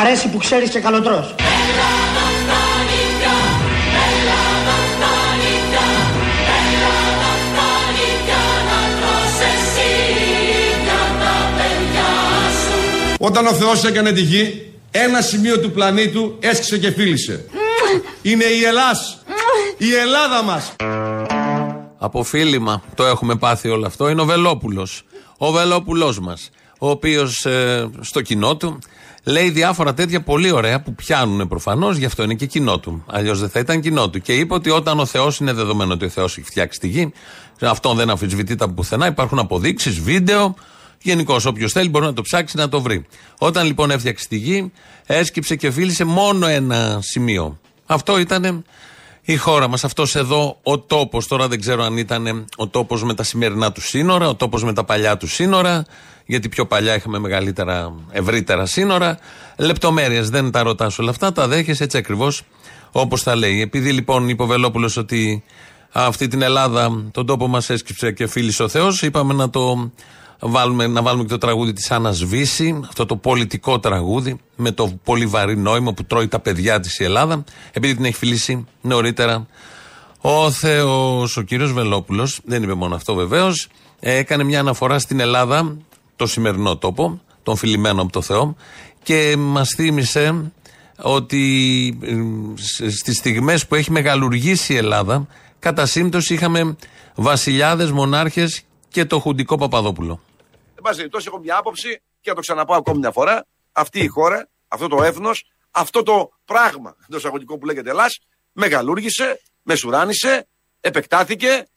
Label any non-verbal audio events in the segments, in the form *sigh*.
αρέσει που ξέρεις και καλοτρός. Όταν ο Θεός έκανε τη γη, ένα σημείο του πλανήτου έσκησε και φίλησε. Είναι η Ελλάς. Η Ελλάδα μας. Αποφίλημα το έχουμε πάθει όλο αυτό. Είναι ο Βελόπουλος. Ο Βελόπουλός μας. Ο οποίος ε, στο κοινό του λέει διάφορα τέτοια πολύ ωραία που πιάνουν προφανώς, γι' αυτό είναι και κοινό του. Αλλιώς δεν θα ήταν κοινό του. Και είπε ότι όταν ο Θεός είναι δεδομένο ότι ο Θεός έχει φτιάξει τη γη, αυτό δεν αμφισβητείται από πουθενά. Υπάρχουν αποδείξεις, βίντεο. Γενικώς, όποιος θέλει μπορεί να το ψάξει να το βρει. Όταν λοιπόν έφτιαξε τη γη, έσκυψε και φίλησε μόνο ένα σημείο. Αυτό ήταν η χώρα μας. Αυτός εδώ ο τόπος. Τώρα δεν ξέρω αν ήταν ο τόπος με τα σημερινά του σύνορα, ο τόπος με τα παλιά του σύνορα, γιατί πιο παλιά είχαμε μεγαλύτερα, ευρύτερα σύνορα. Λεπτομέρειες δεν τα ρωτάς όλα αυτά, τα δέχεσαι έτσι ακριβώς όπως τα λέει. Επειδή λοιπόν είπε ο Βελόπουλος ότι αυτή την Ελλάδα, τον τόπο μας έσκυψε και φίλησε ο Θεός, είπαμε να το βάλουμε, να βάλουμε και το τραγούδι της Άννας Βύση, αυτό το πολιτικό τραγούδι, με το πολύ βαρύ νόημα που τρώει τα παιδιά της η Ελλάδα, επειδή την έχει φιλήσει νωρίτερα ο Θεός. Ο κύριος Βελόπουλος, δεν είπε μόνο αυτό βεβαίως, έκανε μια αναφορά στην Ελλάδα, το σημερινό τόπο, τον φιλημένο από το Θεό, και μας θύμισε ότι ε, στις στιγμές που έχει μεγαλουργήσει η Ελλάδα, κατά σύμπτωση είχαμε βασιλιάδες, μονάρχες και το χουντικό Παπαδόπουλο. Εν πάση περιπτώσει, έχω μια άποψη και θα το ξαναπάω ακόμη μια φορά. Αυτή η χώρα, αυτό το έθνος, αυτό το πράγμα το εισαγωγικό που λέγεται Ελλάς, μεγαλούργησε, μεσουράνησε, επεκτάθηκε,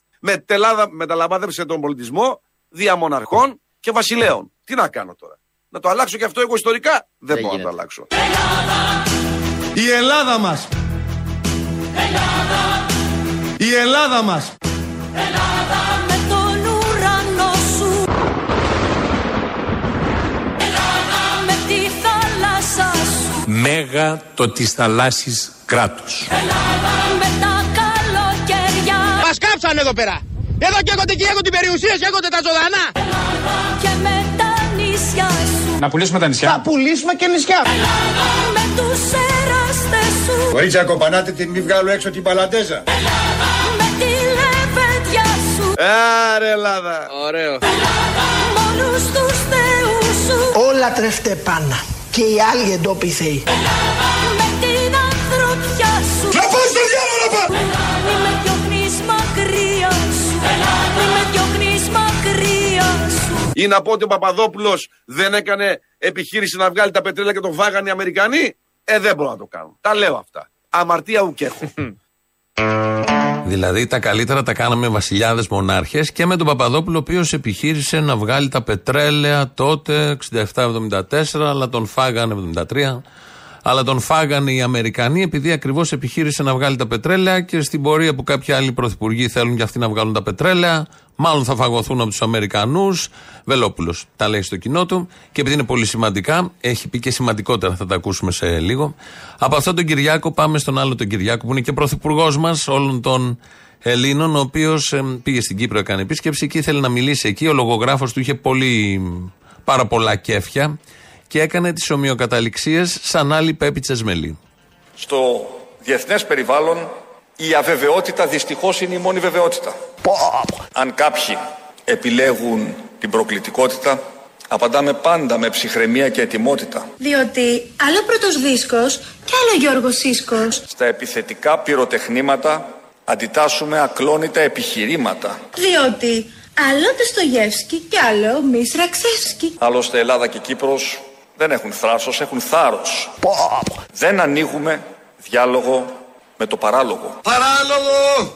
μεταλαμβάνευσε τον πολιτισμό διαμοναρχών και βασιλέων. Τι να κάνω τώρα. Να το αλλάξω και αυτό εγώ ιστορικά; Δεν, μπορώ να το αλλάξω. Η Ελλάδα μας. Ελλάδα. Η Ελλάδα μας. Ελλάδα με τον ουρανό σου. Ελλάδα με τη θάλασσα σου. Μέγα το της θαλάσσης κράτους. Ελλάδα με τα καλοκαιριά. Μας κάψανε εδώ πέρα. Εδώ και έχονται και έχω την περιουσία και έχονται τα ζωντανά. Ελλάδα και με τα νησιά σου. Να πουλήσουμε τα νησιά. Θα πουλήσουμε και νησιά. Ελλάδα με τους εραστές σου. Κορίτσια κοπανάτε την μη βγάλω έξω την παλαντέζα. Ελλάδα με τη λεβέντια σου. Άρε Ελλάδα. Ωραίο. Ελλάδα με όλους τους θεούς σου. Όλα τρέφτε πάνω. Και οι άλλοι εντόπιοι θεοί. Ελλάδα με Ή να πω ότι ο Παπαδόπουλος δεν έκανε επιχείρηση να βγάλει τα πετρέλαια και τον φάγανε οι Αμερικανοί; Ε, δεν μπορώ να το κάνω. Τα λέω αυτά. Αμαρτία ουκ έχω. *laughs* Δηλαδή τα καλύτερα τα κάναμε βασιλιάδες μονάρχες και με τον Παπαδόπουλο, ο οποίος επιχείρησε να βγάλει τα πετρέλαια τότε 67-74, αλλά τον φάγανε 73. Αλλά τον φάγανε οι Αμερικανοί επειδή ακριβώς επιχείρησε να βγάλει τα πετρέλαια και στην πορεία που κάποιοι άλλοι πρωθυπουργοί θέλουν και αυτοί να βγάλουν τα πετρέλαια, μάλλον θα φαγωθούν από τους Αμερικανούς. Βελόπουλος τα λέει στο κοινό του και επειδή είναι πολύ σημαντικά, έχει πει και σημαντικότερα, θα τα ακούσουμε σε λίγο. Από αυτόν τον Κυριάκο πάμε στον άλλο τον Κυριάκο που είναι και πρωθυπουργός μας όλων των Ελλήνων, ο οποίος πήγε στην Κύπρο, έκανε επίσκεψη και ήθελε να μιλήσει εκεί. Ο λογογράφος του είχε πολύ, πάρα πολλά κέφια και έκανε τις ομοιοκαταληξίες σαν άλλη Πέπη Τσεσμελή. Στο διεθνές περιβάλλον η αβεβαιότητα δυστυχώς είναι η μόνη βεβαιότητα. Αν κάποιοι επιλέγουν την προκλητικότητα, απαντάμε πάντα με ψυχραιμία και ετοιμότητα. Διότι άλλο πρώτος δίσκος και άλλο Γιώργος Σίσκος. Στα επιθετικά πυροτεχνήματα αντιτάσσουμε ακλόνητα επιχειρήματα. Διότι άλλο Τεστογεύσκη και άλλο Μίσραξεύσκη. Άλλωστε Ελλάδα και Κύπρος δεν έχουν θράσος, έχουν θάρρος. Δεν ανοίγουμε διάλογο με το παράλογο. Παράλογο!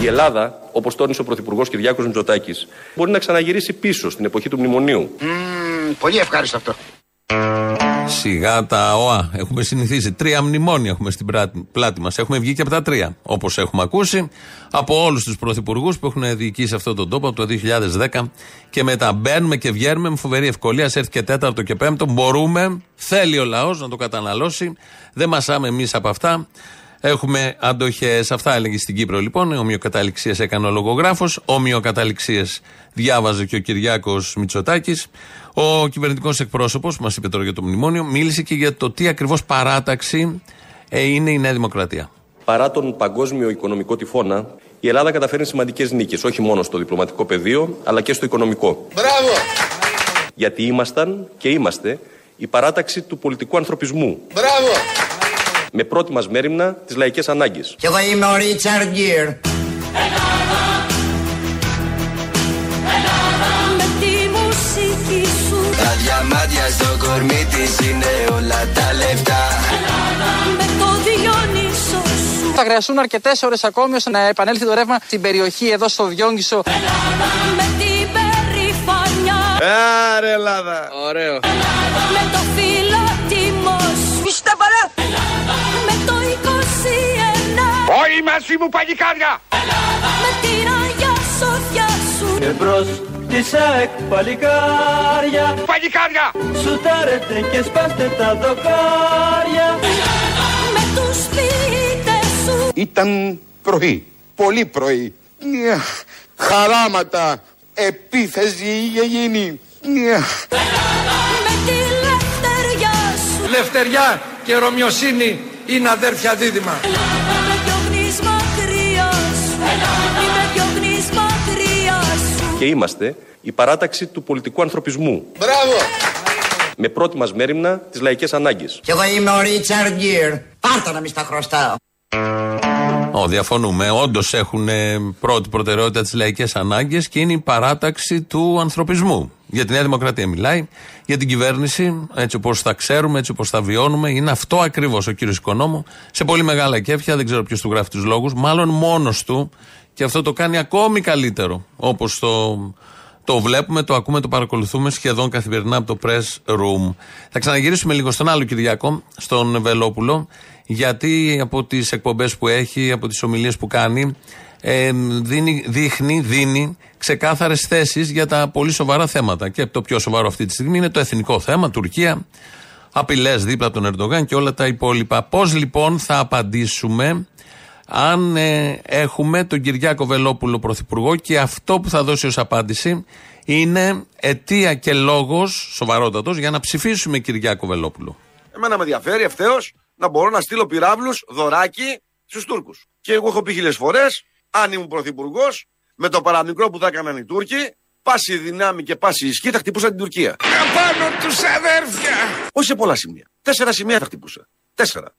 Η Ελλάδα, όπως τόνισε ο Πρωθυπουργός Κυριάκος Μητσοτάκης, μπορεί να ξαναγυρίσει πίσω στην εποχή του μνημονίου. Mm, πολύ ευχάριστο αυτό. Σιγά τα ΟΑ. Έχουμε συνηθίσει. Τρία μνημόνια έχουμε στην πλάτη μας. Έχουμε βγει και από τα τρία. Όπως έχουμε ακούσει από όλους τους πρωθυπουργούς που έχουν διοικήσει αυτόν τον τόπο από το 2010 και μετά. Μπαίνουμε και βγαίνουμε με φοβερή ευκολία. Σε έρθει και τέταρτο και πέμπτο. Μπορούμε, θέλει ο λαός να το καταναλώσει. Δεν μασάμε εμείς από αυτά. Έχουμε αντοχές. Αυτά έλεγε στην Κύπρο λοιπόν. Ομοιοκαταληξίες έκανε ο λογογράφος. Ομοιοκαταληξίες διάβαζε και ο Κυριάκος Μητσοτάκης. Ο κυβερνητικός εκπρόσωπος, που μας είπε τώρα για το μνημόνιο, μίλησε και για το τι ακριβώς παράταξη ε, είναι η Νέα Δημοκρατία. Παρά τον παγκόσμιο οικονομικό τυφώνα, η Ελλάδα καταφέρνει σημαντικές νίκες, όχι μόνο στο διπλωματικό πεδίο, αλλά και στο οικονομικό. Μπράβο! Γιατί ήμασταν και είμαστε η παράταξη του πολιτικού ανθρωπισμού. Μπράβο! Με πρώτη μας μέρημνα τις λαϊκές ανάγκες. Και εγώ είμαι ο Ρίτσαρντ Γκίρ. διαμάντια στο κορμί της είναι όλα τα λεφτά. Με το Διόνυσο σου. Θα χρειαστούν αρκετές ώρες ακόμη ώστε να επανέλθει το ρεύμα στην περιοχή εδώ στο Διόνυσο. Με την περηφανιά. Άρε Ελλάδα. Ωραίο. Με το φιλότιμο σου. Είστε παρά. Με το 21. Όχι μαζί μου παγικάρια. Με την Αγία Σοφιά σου. Και μπρος της ΑΕΚ παλικάρια. Παλικάρια Σουτάρετε και σπάστε τα δοκάρια. Με τους σπίτες σου. Ήταν πρωί, πολύ πρωί. Χαράματα, επίθεση είχε γίνει. Με τη λευτεριά σου. Λευτεριά και ρωμιοσύνη είναι αδέρφια δίδυμα Με διώχνεις μακριά σου Είμαι διώχνεις μακριά σου Και είμαστε η παράταξη του πολιτικού ανθρωπισμού. Μπράβο! Με πρώτη μας μέρημνα τις λαϊκές ανάγκες. Κι εγώ είμαι ο Ρίτσαρντ Γκίρ. Πάρτα να μη στα χρωστάω. Ω, διαφωνούμε. Όντως έχουν πρώτη προτεραιότητα τις λαϊκές ανάγκες και είναι η παράταξη του ανθρωπισμού. Για τη Νέα Δημοκρατία μιλάει, για την κυβέρνηση, έτσι όπως τα ξέρουμε, έτσι όπως τα βιώνουμε. Είναι αυτό ακριβώς ο κύριος Οικονόμου. Σε πολύ μεγάλα κέφια, δεν ξέρω ποιος του γράφει τους λόγους, μάλλον μόνος του. Και αυτό το κάνει ακόμη καλύτερο. Όπως το το βλέπουμε, το ακούμε, το παρακολουθούμε σχεδόν καθημερινά από το press room. Θα ξαναγυρίσουμε λίγο στον άλλο Κυριακό, στον Βελόπουλο, γιατί από τις εκπομπές που έχει, από τις ομιλίες που κάνει, ε, δίνει, δείχνει, δίνει ξεκάθαρες θέσεις για τα πολύ σοβαρά θέματα. Και το πιο σοβαρό αυτή τη στιγμή είναι το εθνικό θέμα, Τουρκία, απειλές δίπλα από τον Ερντογάν και όλα τα υπόλοιπα. Πώς λοιπόν θα απαντήσουμε αν ε, έχουμε τον Κυριάκο Βελόπουλο Πρωθυπουργό και αυτό που θα δώσει ως απάντηση είναι αιτία και λόγος σοβαρότατος για να ψηφίσουμε Κυριάκο Βελόπουλο. Εμένα με ενδιαφέρει ευθέως να μπορώ να στείλω πυράβλους δωράκι στους Τούρκους. Και εγώ έχω πει χίλιες φορές, αν ήμουν Πρωθυπουργός, με το παραμικρό που θα έκαναν οι Τούρκοι, πάση δυνάμει και πάση ισχύ θα χτυπούσα την Τουρκία. Απάνω τους αδέρφια! Όχι σε πολλά σημεία. Τέσσερα σημεία θα χτυπούσα. Τέσσερα.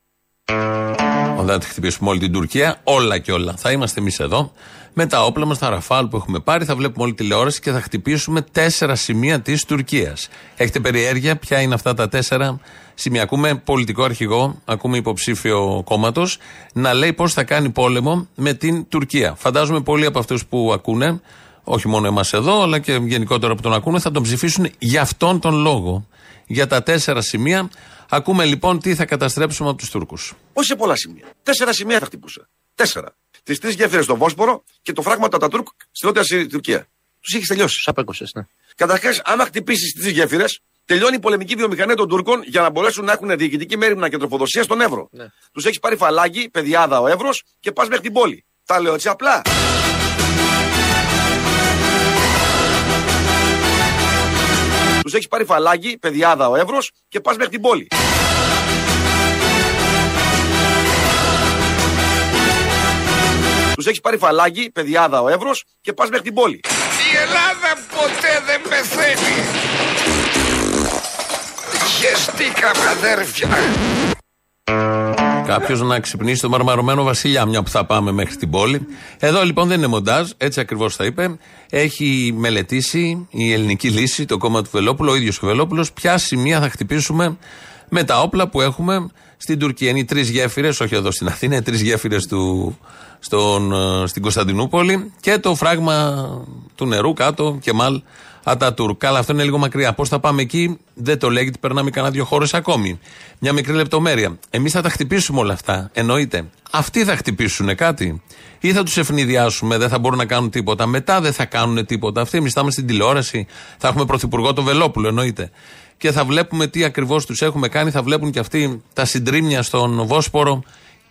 Όταν θα χτυπήσουμε όλη την Τουρκία, όλα και όλα. Θα είμαστε εμείς εδώ με τα όπλα μας, τα ραφάλ που έχουμε πάρει, θα βλέπουμε όλη τηλεόραση και θα χτυπήσουμε τέσσερα σημεία της Τουρκίας. Έχετε περιέργεια ποια είναι αυτά τα τέσσερα σημεία. Ακούμε πολιτικό αρχηγό, ακούμε υποψήφιο κόμματος να λέει πώς θα κάνει πόλεμο με την Τουρκία. Φαντάζομαι πολλοί από αυτούς που ακούνε, όχι μόνο εμάς εδώ, αλλά και γενικότερα που τον ακούνε, θα τον ψηφίσουν για αυτόν τον λόγο. Για τα τέσσερα σημεία Ακούμε λοιπόν τι θα καταστρέψουμε από τους Τούρκους. Όχι σε πολλά σημεία. Τέσσερα σημεία θα χτυπούσα. Τέσσερα. Τις τρεις γέφυρες στο Βόσπορο και το φράγμα τα Τούρκ στη νότια Τουρκία. Τους έχει τελειώσει. Απέκωσε, ναι. Καταρχάς, άμα χτυπήσεις τις τρεις γέφυρες, τελειώνει η πολεμική βιομηχανία των Τούρκων για να μπορέσουν να έχουν διοικητική μέρημνα και τροφοδοσία στον Εύρο. Ναι. Τους έχεις πάρει φαλάκι, παιδιάδα ο Εύρος και πας μέχρι την πόλη. Τα λέω έτσι απλά. Τους έχει πάρει φαλάκι, παιδιάδα ο Εύρος και πας μέχρι την πόλη. Τους έχει πάρει φαλάκι, παιδιάδα ο Εύρος και πας μέχρι την πόλη. Η Ελλάδα ποτέ δεν πεθαίνει. Γεστήκαμε αδέρφια. Κάποιος να ξυπνήσει το μαρμαρωμένο Βασιλιά, μια που θα πάμε μέχρι την πόλη. Εδώ λοιπόν δεν είναι μοντάζ, έτσι ακριβώς θα είπε. Έχει μελετήσει η ελληνική λύση, το κόμμα του Βελόπουλου, ο ίδιος ο Βελόπουλος, ποια σημεία θα χτυπήσουμε με τα όπλα που έχουμε στην Τουρκία. Είναι οι τρεις γέφυρες, όχι εδώ στην Αθήνα, οι τρεις γέφυρες στην Κωνσταντινούπολη και το φράγμα του νερού κάτω, και μάλ Ατατούρ. Καλά, αυτό είναι λίγο μακριά. Πώς θα πάμε εκεί, δεν το λέγεται, περνάμε κανένα δύο χώρες ακόμη. Μια μικρή λεπτομέρεια. Εμείς θα τα χτυπήσουμε όλα αυτά. Εννοείται. Αυτοί θα χτυπήσουν κάτι; Ή θα τους ευνηδιάσουμε, δεν θα μπορούν να κάνουν τίποτα; Μετά δεν θα κάνουν τίποτα. Αυτοί εμείς θα είμαστε στην τηλεόραση, θα έχουμε πρωθυπουργό το Βελόπουλο, εννοείται. Και θα βλέπουμε τι ακριβώς τους έχουμε κάνει. Θα βλέπουν και αυτοί τα συντρίμια στον Βόσπορο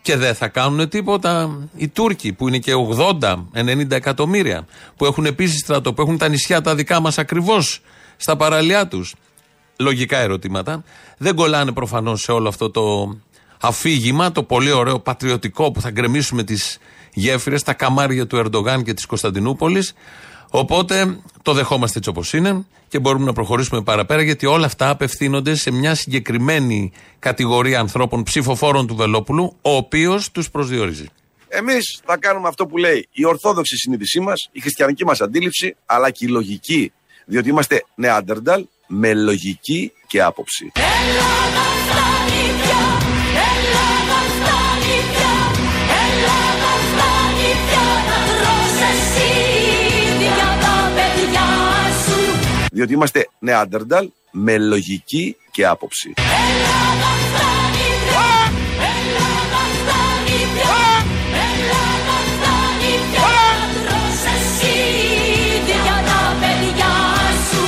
και δεν θα κάνουν τίποτα οι Τούρκοι που είναι και 80-90 εκατομμύρια, που έχουν επίσης στρατό, που έχουν τα νησιά τα δικά μας ακριβώς στα παραλιά τους. Λογικά ερωτήματα. Δεν κολλάνε προφανώς σε όλο αυτό το αφήγημα, το πολύ ωραίο πατριωτικό που θα γκρεμίσουμε τις γέφυρες, τα καμάρια του Ερντογάν και της Κωνσταντινούπολης. Οπότε το δεχόμαστε έτσι όπως είναι και μπορούμε να προχωρήσουμε παραπέρα γιατί όλα αυτά απευθύνονται σε μια συγκεκριμένη κατηγορία ανθρώπων ψηφοφόρων του Βελόπουλου, ο οποίος τους προσδιορίζει. Εμείς θα κάνουμε αυτό που λέει η ορθόδοξη συνείδησή μας, η χριστιανική μας αντίληψη, αλλά και η λογική. Διότι είμαστε νεάντερνταλ με λογική και άποψη. Διότι είμαστε νεάντερνταλ με λογική και άποψη.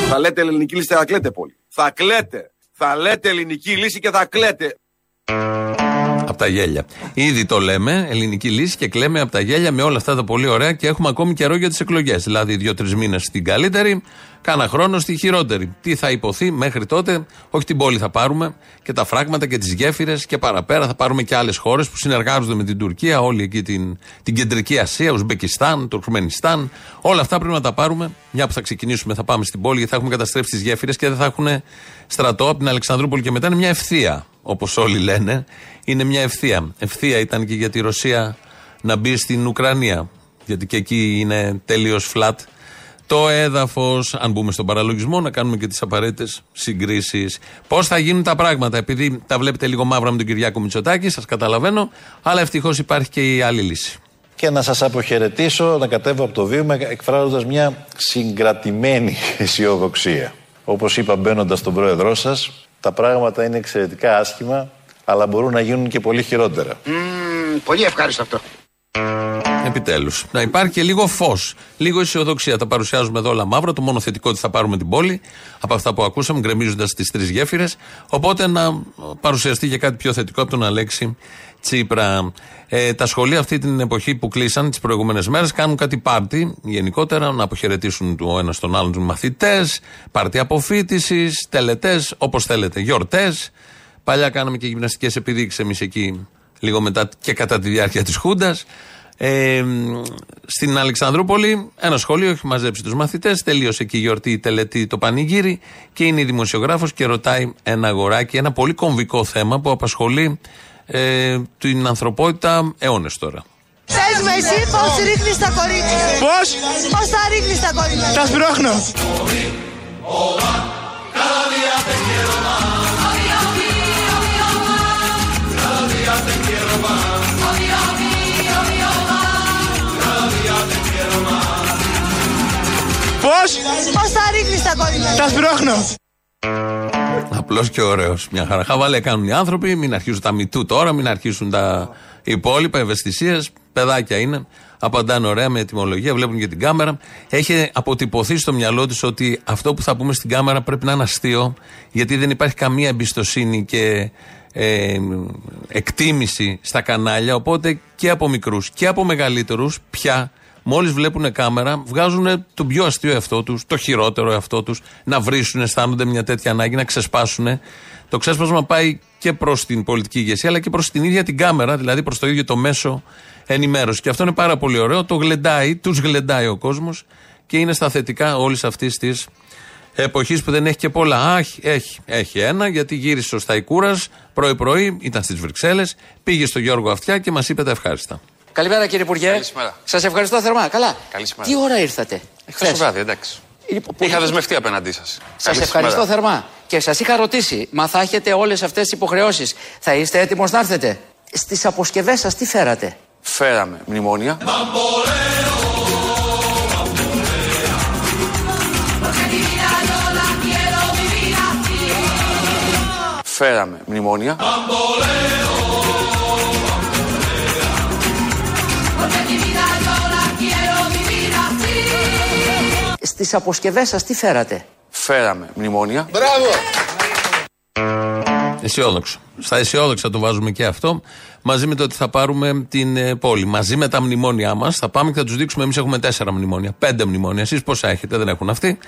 Θα λέτε ελληνική λύση, θα κλαίτε πολύ. Θα κλαίτε. Θα λέτε ελληνική λύση και θα κλαίτε. Από τα γέλια. Ήδη το λέμε, ελληνική λύση και κλαίμε από τα γέλια με όλα αυτά τα πολύ ωραία και έχουμε ακόμη καιρό για τις εκλογές. Δηλαδή, δύο-τρεις μήνες στην καλύτερη, κάνα χρόνο στη χειρότερη. Τι θα υποθεί μέχρι τότε, όχι την πόλη θα πάρουμε και τα φράγματα και τις γέφυρες και παραπέρα θα πάρουμε και άλλες χώρες που συνεργάζονται με την Τουρκία, όλη εκεί την, την κεντρική Ασία, Ουσμπεκιστάν, Τουρκμενιστάν. Όλα αυτά πρέπει να τα πάρουμε. Μια που θα ξεκινήσουμε, θα πάμε στην πόλη γιατί θα έχουμε καταστρέψει τις γέφυρες και δεν θα έχουν στρατό από την Αλεξανδρούπολη και μετά είναι μια ευθεία, όπως όλοι λένε. Είναι μια ευθεία. Ευθεία ήταν και για τη Ρωσία να μπει στην Ουκρανία. Γιατί και εκεί είναι τελείω flat το έδαφος, αν μπούμε στον παραλογισμό, να κάνουμε και τις απαραίτητες συγκρίσεις. Πώς θα γίνουν τα πράγματα, επειδή τα βλέπετε λίγο μαύρα με τον Κυριάκο Μητσοτάκη, σας καταλαβαίνω, αλλά ευτυχώς υπάρχει και η άλλη λύση. Και να σας αποχαιρετήσω, να κατέβω από το βήμα εκφράζοντας μια συγκρατημένη αισιοδοξία. Όπως είπα μπαίνοντας στον πρόεδρό σας, τα πράγματα είναι εξαιρετικά άσχημα, αλλά μπορούν να γίνουν και πολύ χειρότερα. Mm, πολύ ευχάριστο αυτό. Επιτέλους. Να υπάρχει και λίγο φως, λίγο αισιοδοξία. Τα παρουσιάζουμε εδώ όλα μαύρα. Το μόνο θετικό ότι θα πάρουμε την πόλη από αυτά που ακούσαμε, γκρεμίζοντας τις τρεις γέφυρες. Οπότε να παρουσιαστεί και κάτι πιο θετικό από τον Αλέξη Τσίπρα. Ε, τα σχολεία αυτή την εποχή που κλείσαν τις προηγούμενες μέρες κάνουν κάτι πάρτι γενικότερα, να αποχαιρετήσουν το ένα τον άλλον τους μαθητές, πάρτι αποφύτησης, τελετές, όπως θέλετε, γιορτές. Παλιά κάναμε και γυμναστικές επιδείξεις εμείς εκεί, λίγο μετά και κατά τη διάρκεια της Χούντας. Ε, στην Αλεξανδρούπολη, ένα σχολείο έχει μαζέψει τους μαθητές. Τελείωσε εκεί η γιορτή, η τελετή, το πανηγύρι. Και είναι η δημοσιογράφος και ρωτάει ένα αγοράκι, ένα πολύ κομβικό θέμα που απασχολεί ε, την ανθρωπότητα αιώνες τώρα. Πες με εσύ πώς ρίχνεις τα κορίτσια; Πώς; Πώς τα ρίχνεις τα κορίτσια; Τα σπρώχνω. Πώς; Πώς θα ρίχνεις τα κορίτσια. Τα σπρώχνω. Απλός και ωραίος. Μια χαρά. Χαβαλέ κάνουν οι άνθρωποι. Μην αρχίσουν τα μητού τώρα, μην αρχίσουν τα υπόλοιπα ευαισθησίες. Παιδάκια είναι. Απαντάνε ωραία με ετοιμολογία, βλέπουν και την κάμερα. Έχει αποτυπωθεί στο μυαλό τη ότι αυτό που θα πούμε στην κάμερα πρέπει να είναι αστείο, γιατί δεν υπάρχει καμία εμπιστοσύνη και ε, εκτίμηση στα κανάλια. Οπότε και από μικρούς και από μεγαλύτερους πια Μόλις βλέπουν κάμερα, βγάζουν τον πιο αστείο εαυτό τους, το χειρότερο εαυτό τους, να βρίσουν, αισθάνονται μια τέτοια ανάγκη, να ξεσπάσουν. Το ξέσπασμα πάει και προς την πολιτική ηγεσία, αλλά και προς την ίδια την κάμερα, δηλαδή προς το ίδιο το μέσο ενημέρωσης. Και αυτό είναι πάρα πολύ ωραίο. Το γλεντάει, τους γλεντάει ο κόσμος και είναι στα θετικά όλης αυτής της εποχής που δεν έχει και πολλά. Αχ, έχει, έχει ένα, γιατί γύρισε ο Σταϊκούρας πρωί-πρωί, ήταν στις Βρυξέλλες, πήγε στο Γιώργο Αυτιά και μας είπε τα ευχάριστα. Καλημέρα κύριε Υπουργέ. Καλησπέρα. Σας ευχαριστώ θερμά. Καλά. Καλησπέρα. Τι ώρα ήρθατε. Χθες; το βράδυ, εντάξει. Λοιπόν, είχα δεσμευτεί απέναντί σας. Σας ευχαριστώ θερμά. Και σας είχα ρωτήσει, μα θα έχετε όλες αυτές τις υποχρεώσεις; Θα είστε έτοιμος να έρθετε; Στις αποσκευές σας τι φέρατε; Φέραμε μνημόνια. Φέραμε μνημόνια. Στις αποσκευές σας τι φέρατε; Φέραμε μνημόνια. Μπράβο! Αισιόδοξο. Στα αισιόδοξα το βάζουμε και αυτό. Μαζί με το ότι θα πάρουμε την ε, πόλη. Μαζί με τα μνημόνια μας θα πάμε και θα τους δείξουμε. Εμείς έχουμε τέσσερα μνημόνια. Πέντε μνημόνια. Εσείς πόσα έχετε, δεν έχουν αυτοί.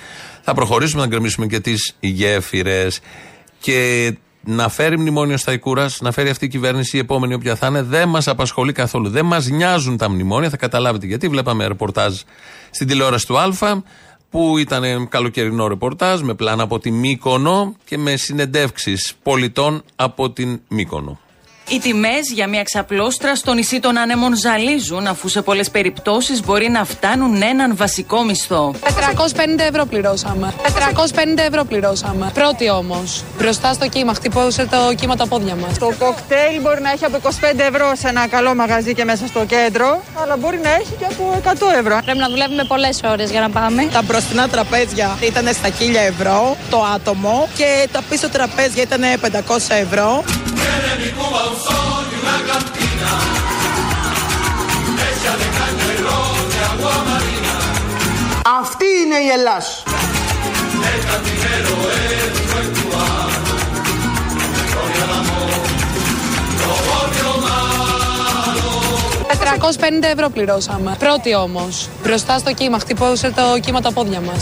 Θα προχωρήσουμε να γκρεμίσουμε και τις γέφυρες. Και να φέρει μνημόνιο στα Ικούρας, να φέρει αυτή η κυβέρνηση, η επόμενη όποια θα είναι, δεν μας απασχολεί καθόλου. Δεν μας νοιάζουν τα μνημόνια, θα καταλάβετε γιατί. Βλέπαμε ρεπορτάζ στην τηλεόραση του Α, που ήταν καλοκαιρινό ρεπορτάζ με πλάνα από τη Μύκονο και με συνεντεύξεις πολιτών από την Μύκονο. Οι τιμές για μια ξαπλώστρα στο νησί των Άνεμων ζαλίζουν, αφού σε πολλές περιπτώσεις μπορεί να φτάνουν έναν βασικό μισθό. 450 ευρώ πληρώσαμε. 450 ευρώ πληρώσαμε. Πρώτη όμως. Μπροστά στο κύμα, χτυπώσε το κύμα τα πόδια μας. Το κοκτέιλ μπορεί να έχει από 25 ευρώ σε ένα καλό μαγαζί και μέσα στο κέντρο, αλλά μπορεί να έχει και από 100 ευρώ. Πρέπει να δουλεύουμε πολλές ώρες για να πάμε. Τα μπροστινά τραπέζια ήταν στα 1000 ευρώ το άτομο και τα πίσω τραπέζια ήταν 500 ευρώ. Αυτή είναι η Ελλάς. «450 ευρώ πληρώσαμε. Πρώτη όμως. Μπροστά στο κύμα, χτυπώσε το κύμα τα πόδια μας.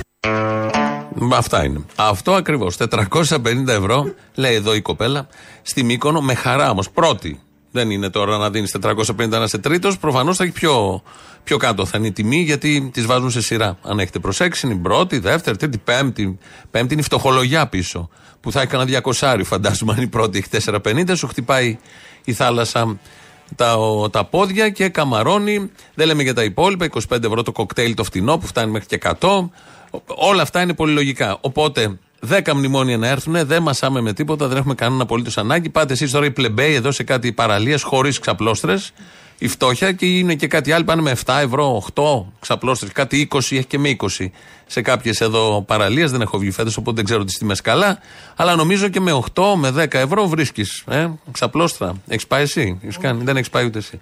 Αυτά είναι. Αυτό ακριβώς. 450 ευρώ, λέει εδώ η κοπέλα, στη Μύκονο, με χαρά όμως. Πρώτη. Δεν είναι τώρα να δίνεις 450 να είσαι τρίτος. Προφανώς θα έχει πιο, πιο κάτω θα είναι η τιμή, γιατί τις βάζουν σε σειρά. Αν έχετε προσέξει, είναι η πρώτη, η δεύτερη, τρίτη, πέμπτη. Πέμπτη είναι η φτωχολογιά πίσω. Που θα έχει κανένα 200 φαντάζομαι. Αν η πρώτη έχει 450, σου χτυπάει η θάλασσα τα, τα πόδια και καμαρώνει. Δεν λέμε για τα υπόλοιπα. 25 ευρώ το κοκτέιλ το φτηνό που φτάνει μέχρι και 100. Όλα αυτά είναι πολύ λογικά. Οπότε 10 μνημόνια να έρθουν, δεν μασάμε με τίποτα, δεν έχουμε κανένα απολύτως ανάγκη. Πάτε εσείς τώρα οι πλεμπέοι εδώ σε κάτι παραλίες χωρίς ξαπλώστρες, η φτώχεια και είναι και κάτι άλλο. Πάνε με 7 ευρώ, 8 ξαπλώστρες, κάτι 20 έχει και με 20 σε κάποιες εδώ παραλίες. Δεν έχω βγει φέτος, οπότε δεν ξέρω τις τιμές καλά. Αλλά νομίζω και με 8 με 10 ευρώ βρίσκεις. Ε, ξαπλώστρα. Έχεις πάει εσύ, έχεις κάνει, δεν έχεις πάει ούτε εσύ.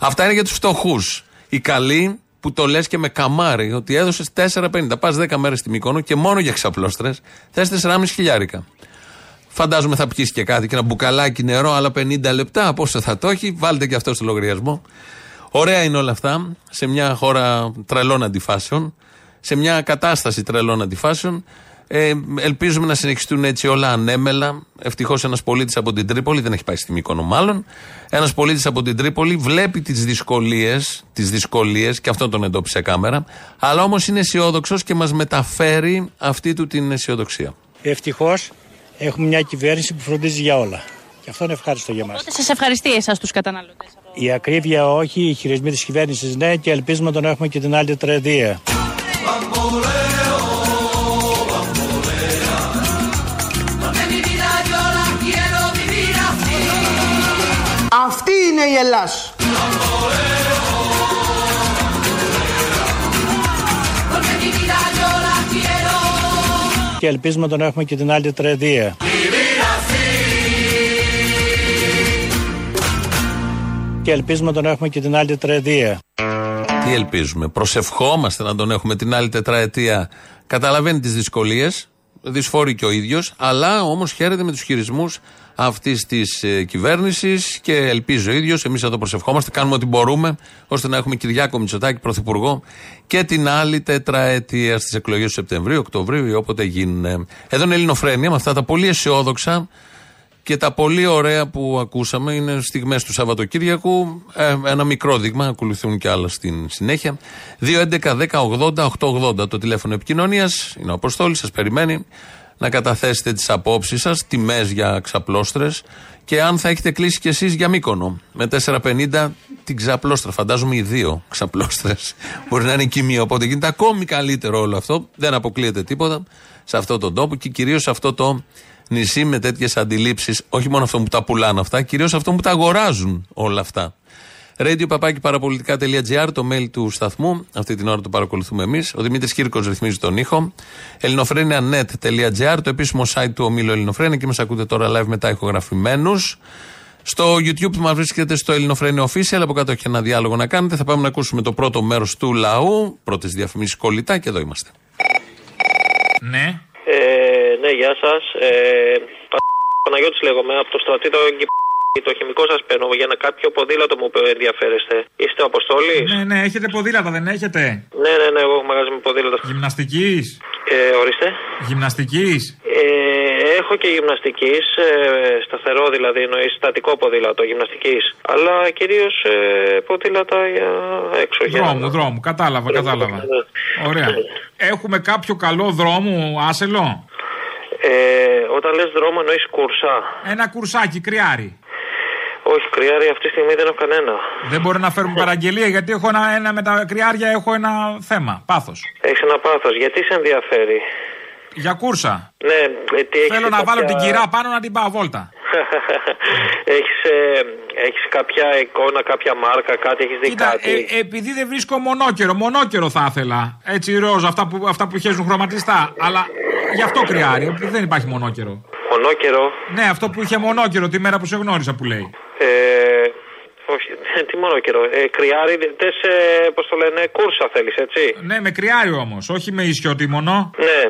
Αυτά είναι για τους φτωχούς. Οι καλοί που το λες και με καμάρι ότι έδωσες 4,50. Πας 10 μέρες στη Μύκονο και μόνο για ξαπλώστρες θες 4,5 χιλιάρικα. Φαντάζομαι θα πιει και κάτι και ένα μπουκαλάκι νερό, άλλα 50 λεπτά. Πόσο θα το έχει, βάλτε και αυτό στο λογαριασμό. Ωραία είναι όλα αυτά σε μια χώρα τρελών αντιφάσεων, σε μια κατάσταση τρελών αντιφάσεων. Ε, ελπίζουμε να συνεχιστούν έτσι όλα ανέμελα. Ευτυχώς ένας πολίτης από την Τρίπολη, δεν έχει πάει στη Μύκονο μάλλον. Ένας πολίτης από την Τρίπολη βλέπει τις δυσκολίες, τις δυσκολίες, και αυτό τον εντόπισε κάμερα. Αλλά όμως είναι αισιόδοξος και μας μεταφέρει αυτή του την αισιοδοξία. Ευτυχώς έχουμε μια κυβέρνηση που φροντίζει για όλα. Και αυτό είναι ευχάριστο για μας. Οπότε σας ευχαριστεί εσάς τους καταναλωτές. Η ακρίβεια όχι, οι χειρισμοί της κυβέρνησης ναι και ελπίζουμε να τον έχουμε και την άλλη τετραετία. Η Ελλάς. Και ελπίζουμε να τον έχουμε και την άλλη τετραετία. Και ελπίζουμε να τον έχουμε και την άλλη τετραετία. Τι ελπίζουμε. Προσευχόμαστε να τον έχουμε την άλλη τετραετία. Καταλαβαίνει τις δυσκολίες. Δυσφόρει και ο ίδιος. Αλλά όμως χαίρεται με τους χειρισμούς αυτής της ε, κυβέρνησης και ελπίζει ο ίδιος. Εμείς εδώ προσευχόμαστε, κάνουμε ό,τι μπορούμε ώστε να έχουμε Κυριάκο Μητσοτάκη πρωθυπουργό και την άλλη τετραετία στις εκλογές του Σεπτεμβρίου, Οκτωβρίου ή όποτε γίνουν. Εδώ είναι Ελληνοφρένια με αυτά τα πολύ αισιόδοξα και τα πολύ ωραία που ακούσαμε είναι στιγμές του Σαββατοκύριακου. Ε, ένα μικρό δείγμα, ακολουθούν και άλλα στην συνέχεια. 2.11.10.80.880 το τηλέφωνο επικοινωνίας. Είναι ο Αποστόλης, σας περιμένει να καταθέσετε τις απόψεις σας, τιμές για ξαπλώστρες και αν θα έχετε κλείσει κι εσείς για μήκονο. Με 4,50 την ξαπλώστρα. Φαντάζομαι οι δύο ξαπλώστρες. *laughs* Μπορεί να είναι και μία. Οπότε γίνεται ακόμη καλύτερο όλο αυτό. Δεν αποκλείεται τίποτα σε αυτόν τον τόπο και κυρίως σε αυτό το νησί με τέτοιες αντιλήψεις. Όχι μόνο αυτό που τα πουλάνε αυτά, κυρίως αυτό που τα αγοράζουν όλα αυτά. Radio παπάκι παραπολιτικά.gr, το mail του σταθμού. Αυτή την ώρα το παρακολουθούμε εμείς. Ο Δημήτρης Κύρκο ρυθμίζει τον ήχο. ελληνοφρένια.net.gr, το επίσημο site του ομίλου Ελληνοφρένια. Και μας ακούτε τώρα live μετά ηχογραφημένους. Στο YouTube που μας βρίσκεται στο Ελληνοφρένιο Official. Από κάτω έχει ένα διάλογο να κάνετε. Θα πάμε να ακούσουμε το πρώτο μέρος του λαού. Πρώτες διαφημίσεις κολλητά και εδώ είμαστε. Ναι. Ε, ναι, γεια σας. Ε, Παναγιώτης λέγομαι από το στρατήτο το χημικό σας παίρνω για ένα κάποιο ποδήλατο μου ενδιαφέρεστε. Είστε ο Αποστόλης; Ναι, ναι, έχετε ποδήλατα, δεν έχετε; Ναι, ναι, ναι, εγώ έχω μαγαζί με ποδήλατα. Γυμναστικής; Ε, ορίστε. Γυμναστικής; Ε, έχω και γυμναστικής, ε, σταθερό δηλαδή, εννοείς στατικό ποδήλατο γυμναστικής. Αλλά κυρίως ε, ποδήλατα για έξω. Δρόμου, για... δρόμου, κατάλαβα, κατάλαβα. Ωραία. Έχουμε κάποιο καλό δρόμο, άσελο; Ε, όταν λες δρόμο εννοείς κουρσά. Ένα κουρσάκι, κρυάρι. Όχι, κρυάρι αυτή τη στιγμή δεν έχω κανένα. Δεν μπορεί να φέρουμε παραγγελία γιατί έχω ένα, ένα με τα κρυάρια έχω ένα θέμα. Πάθος. Έχεις ένα πάθος. Γιατί σε ενδιαφέρει; Για κούρσα. Ναι, ε, τι έχεις Θέλω να κάποια... βάλω την κυρά πάνω να την πάω βόλτα. *laughs* έχεις, ε, έχεις κάποια εικόνα, κάποια μάρκα, κάτι, έχεις δει Κοίτα, κάτι; ε, επειδή δεν βρίσκω μονόκερο, μονόκερο θα ήθελα. Έτσι ροζ, αυτά που, αυτά που χέζουν χρωματιστά. Αλλά γι' αυτό κρυάρι, επειδή δεν υπάρχει μονόκερο. Μονόκερο; Ναι, αυτό που είχε μονόκερο τη μέρα που σε γνώρισα που λέει. Ε, όχι, *laughs* τι μονόκερο; Ε, κρυάρι, τες, ε, πώς το λένε, κούρσα θέλεις, έτσι; Ναι, με κρυάρι όμως, όχι με ισιότιμονο. Ναι,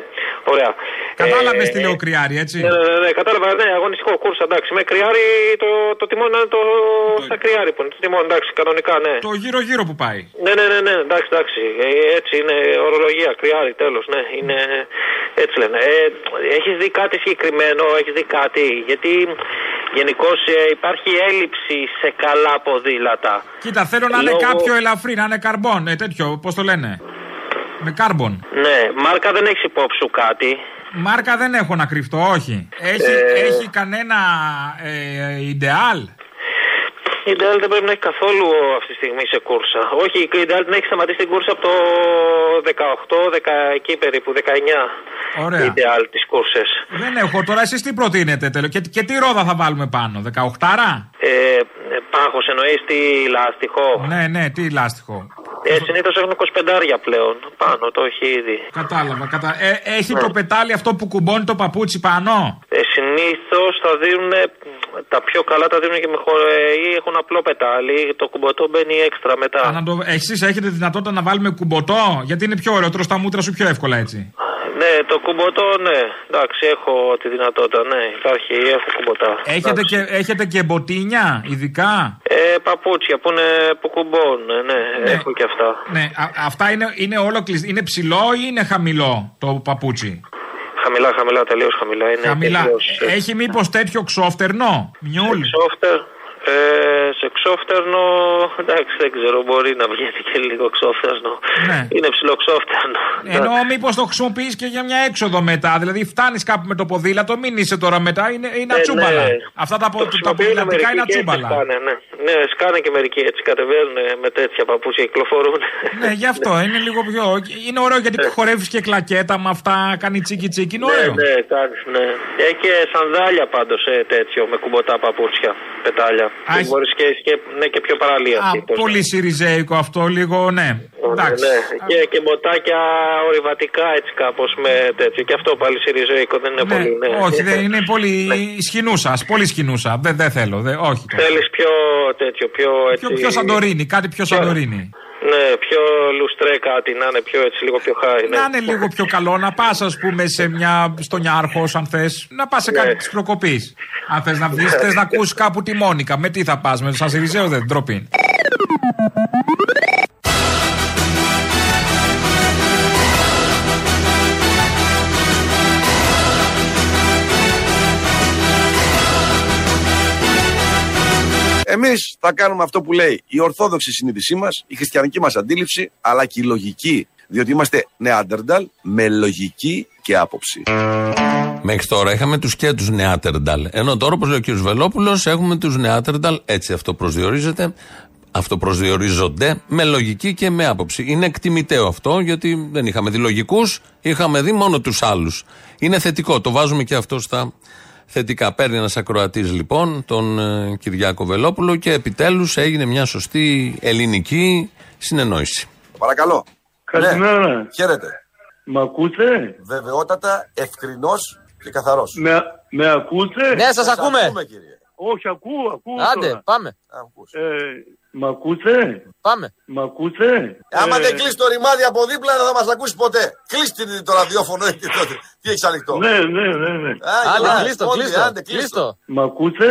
ωραία. Κατάλαβες Ε, τι λέω κρυάρι, έτσι; Ναι, ναι, ναι, κατάλαβα, ναι, αγωνιστικό κούρσα, εντάξει. Με κρυάρι το, το τιμόνι είναι το, στα κρυάρι που είναι. Το τιμόνι, εντάξει, κανονικά, ναι. Το γύρω-γύρω που πάει. Ναι, ναι, ναι, ναι, εντάξει, εντάξει. Ε, έτσι είναι ορολογία, κρυάρι, τέλος. Ναι, είναι. Έτσι λένε. Ε, έχεις δει κάτι συγκεκριμένο, έχεις δει κάτι. Γιατί γενικώς υπάρχει έλλειψη σε καλά ποδήλατα. Κοίτα, θέλω να είναι Λόγω- κάποιο ελαφρύ, να είναι καρμπόν, ε, τέτοιο, πώς το λένε. Με κάρμπον. Ναι, μάρκα δεν έχεις υπόψη σου κάτι. Μάρκα δεν έχω να κρυφτώ, όχι. Έχει, Ε. έχει κανένα ε, ιντεάλ. Η Ντάλ δεν πρέπει να έχει καθόλου αυτή τη στιγμή σε κούρσα. Όχι, η Ντάλ την έχει σταματήσει την κούρσα από το 18, 10, εκεί περίπου, 19. Ωραία. Η Ντάλ τις κούρσες. Δεν έχω τώρα, εσείς τι προτείνετε τέλος; Και, και τι ρόδα θα βάλουμε πάνω, 18άρα. Ε, Πάχο εννοείς τι λάστιχο; Ναι, ναι, τι λάστιχο. Ε, Συνήθως έχουν 25 πλέον. Πάνω το έχει ήδη. Κατάλαβα. Κατα... Ε, έχει Ναι. το πετάλι αυτό που κουμπώνει το παπούτσι πάνω; Ε, Συνήθως θα δίνουν τα πιο καλά τα δίνουν και με χω... ε, ή έχουν απλό πετάλι. Το κουμποτό μπαίνει έξτρα μετά. Α, να το... Εσείς έχετε δυνατότητα να βάλουμε κουμποτό, γιατί είναι πιο ωραίο. Τρως τα μούτρα σου πιο εύκολα έτσι. Ναι, το κουμποτό, ναι. Εντάξει, έχω τη δυνατότητα, ναι. Υπάρχει, έχω κουμποτά. Έχετε και, έχετε και μποτίνια, ειδικά; Ε, παπούτσια που, είναι, που κουμπώνουν, ναι, έχω και αυτά. Ναι, α- αυτά είναι, είναι όλο κλειστ... Είναι ψηλό ή είναι χαμηλό το παπούτσι; Χαμηλά, χαμηλά, τελείως χαμηλά. Είναι Χαμηλά. τελείως, ε, Έχει μήπως τέτοιο ξόφτερνο, μιούλ. Ξόφτερ, ε, σε ξόφτερνο, εντάξει δεν ξέρω, μπορεί να βγαίνει και λίγο ξόφτερνο. Ναι. Είναι ψηλό ξόφτερνο. Ενώ μήπως το χρησιμοποιείς και για μια έξοδο μετά. Δηλαδή φτάνεις κάπου με το ποδήλατο, μην είσαι τώρα μετά, είναι, είναι Ε, ατσούμπαλα. ναι. Αυτά τα, πο- τα χρησιμοποιούν ποδηλατικά μερικοί είναι και έτσι ατσούμπαλα. Σκάνε, ναι. ναι, σκάνε και μερικοί έτσι κατεβαίνουν με τέτοια παπούτσια, κυκλοφορούν. Ναι, γι' αυτό είναι λίγο πιο. Είναι ωραίο γιατί χορεύεις και κλακέτα με αυτά, κάνει τσίκι τσίκι. Είναι Ναι, ωραίο. ναι, κάνεις, ναι. Έχει και σανδάλια πάντως ε, τέτοιο με κουμποτά παπούτσια, πετάλια. Α, Και έχει- μπορείς και, και, ναι, και πιο παραλία. Α, πολύ σιριζέικο αυτό, λίγο, ναι. Εντάξει. Ναι, και, και μποτάκια ορειβατικά έτσι κάπως με τέτοιο. Και αυτό πάλι σιριζέικο δεν είναι πολύ. Ναι. Όχι, δεν είναι πολύ σκηνούσα. Πολύ σκηνούσα. Δεν, δεν θέλω. Δεν, όχι. Θέλεις πιο τέτοιο, πιο έτσι. Πιο, πιο Σαντορίνη, κάτι πιο Σαντορίνη. Ναι, πιο λουστρέ κάτι, να είναι πιο έτσι, λίγο πιο χάρη. Ναι. Να είναι λίγο πιο καλό, να πας, ας πούμε, σε μια, στον Ιάρχο, αν θες. Να πας σε κάτι της προκοπής. Αν θες να βγεις, θες να *laughs* ακούσεις κάπου τη Μόνικα. Με τι θα πας, με σαν Σιριζέο δεν ντροπή. Θα κάνουμε αυτό που λέει η ορθόδοξη συνείδησή μας, η χριστιανική μας αντίληψη, αλλά και η λογική. Διότι είμαστε νεάντερνταλ με λογική και άποψη. Μέχρι τώρα είχαμε τους και τους Νεάτερνταλ. Ενώ τώρα, όπως λέει ο κ. Βελόπουλος, έχουμε τους Νεάτερνταλ, έτσι αυτό προσδιορίζεται. Αυτό προσδιορίζονται με λογική και με άποψη. Είναι εκτιμητέο αυτό, γιατί δεν είχαμε δει λογικούς, είχαμε δει μόνο τους άλλους. Είναι θετικό, το βάζουμε και αυτό στα θετικά. Παίρνει ένας ακροατής λοιπόν, τον ε, Κυριάκο Βελόπουλο και επιτέλους έγινε μια σωστή ελληνική συνεννόηση. Παρακαλώ. Καλημέρα. Ναι. Χαίρετε. Μ' ακούτε; Βεβαιότατα, ευκρινός και καθαρός. Με, με ακούτε; Ναι, σας ακούμε. κύριε. Όχι, ακούω, ακούω Άντε, τώρα. πάμε. Ε, μ' ακούτε; Πάμε. Μ' ακούτε; Άμα Ε, δεν κλείσει το ρημάδι από δίπλα δεν θα μας ακούσει ποτέ. Κλείσει την- το ραδιόφωνο και τότε. Τι έχεις ανοιχτό; Ναι, ναι, ναι, ναι. Άντε, γεια, κλείστο, πόντι, κλείστο, άντε, κλείστο. Μ' ακούτε;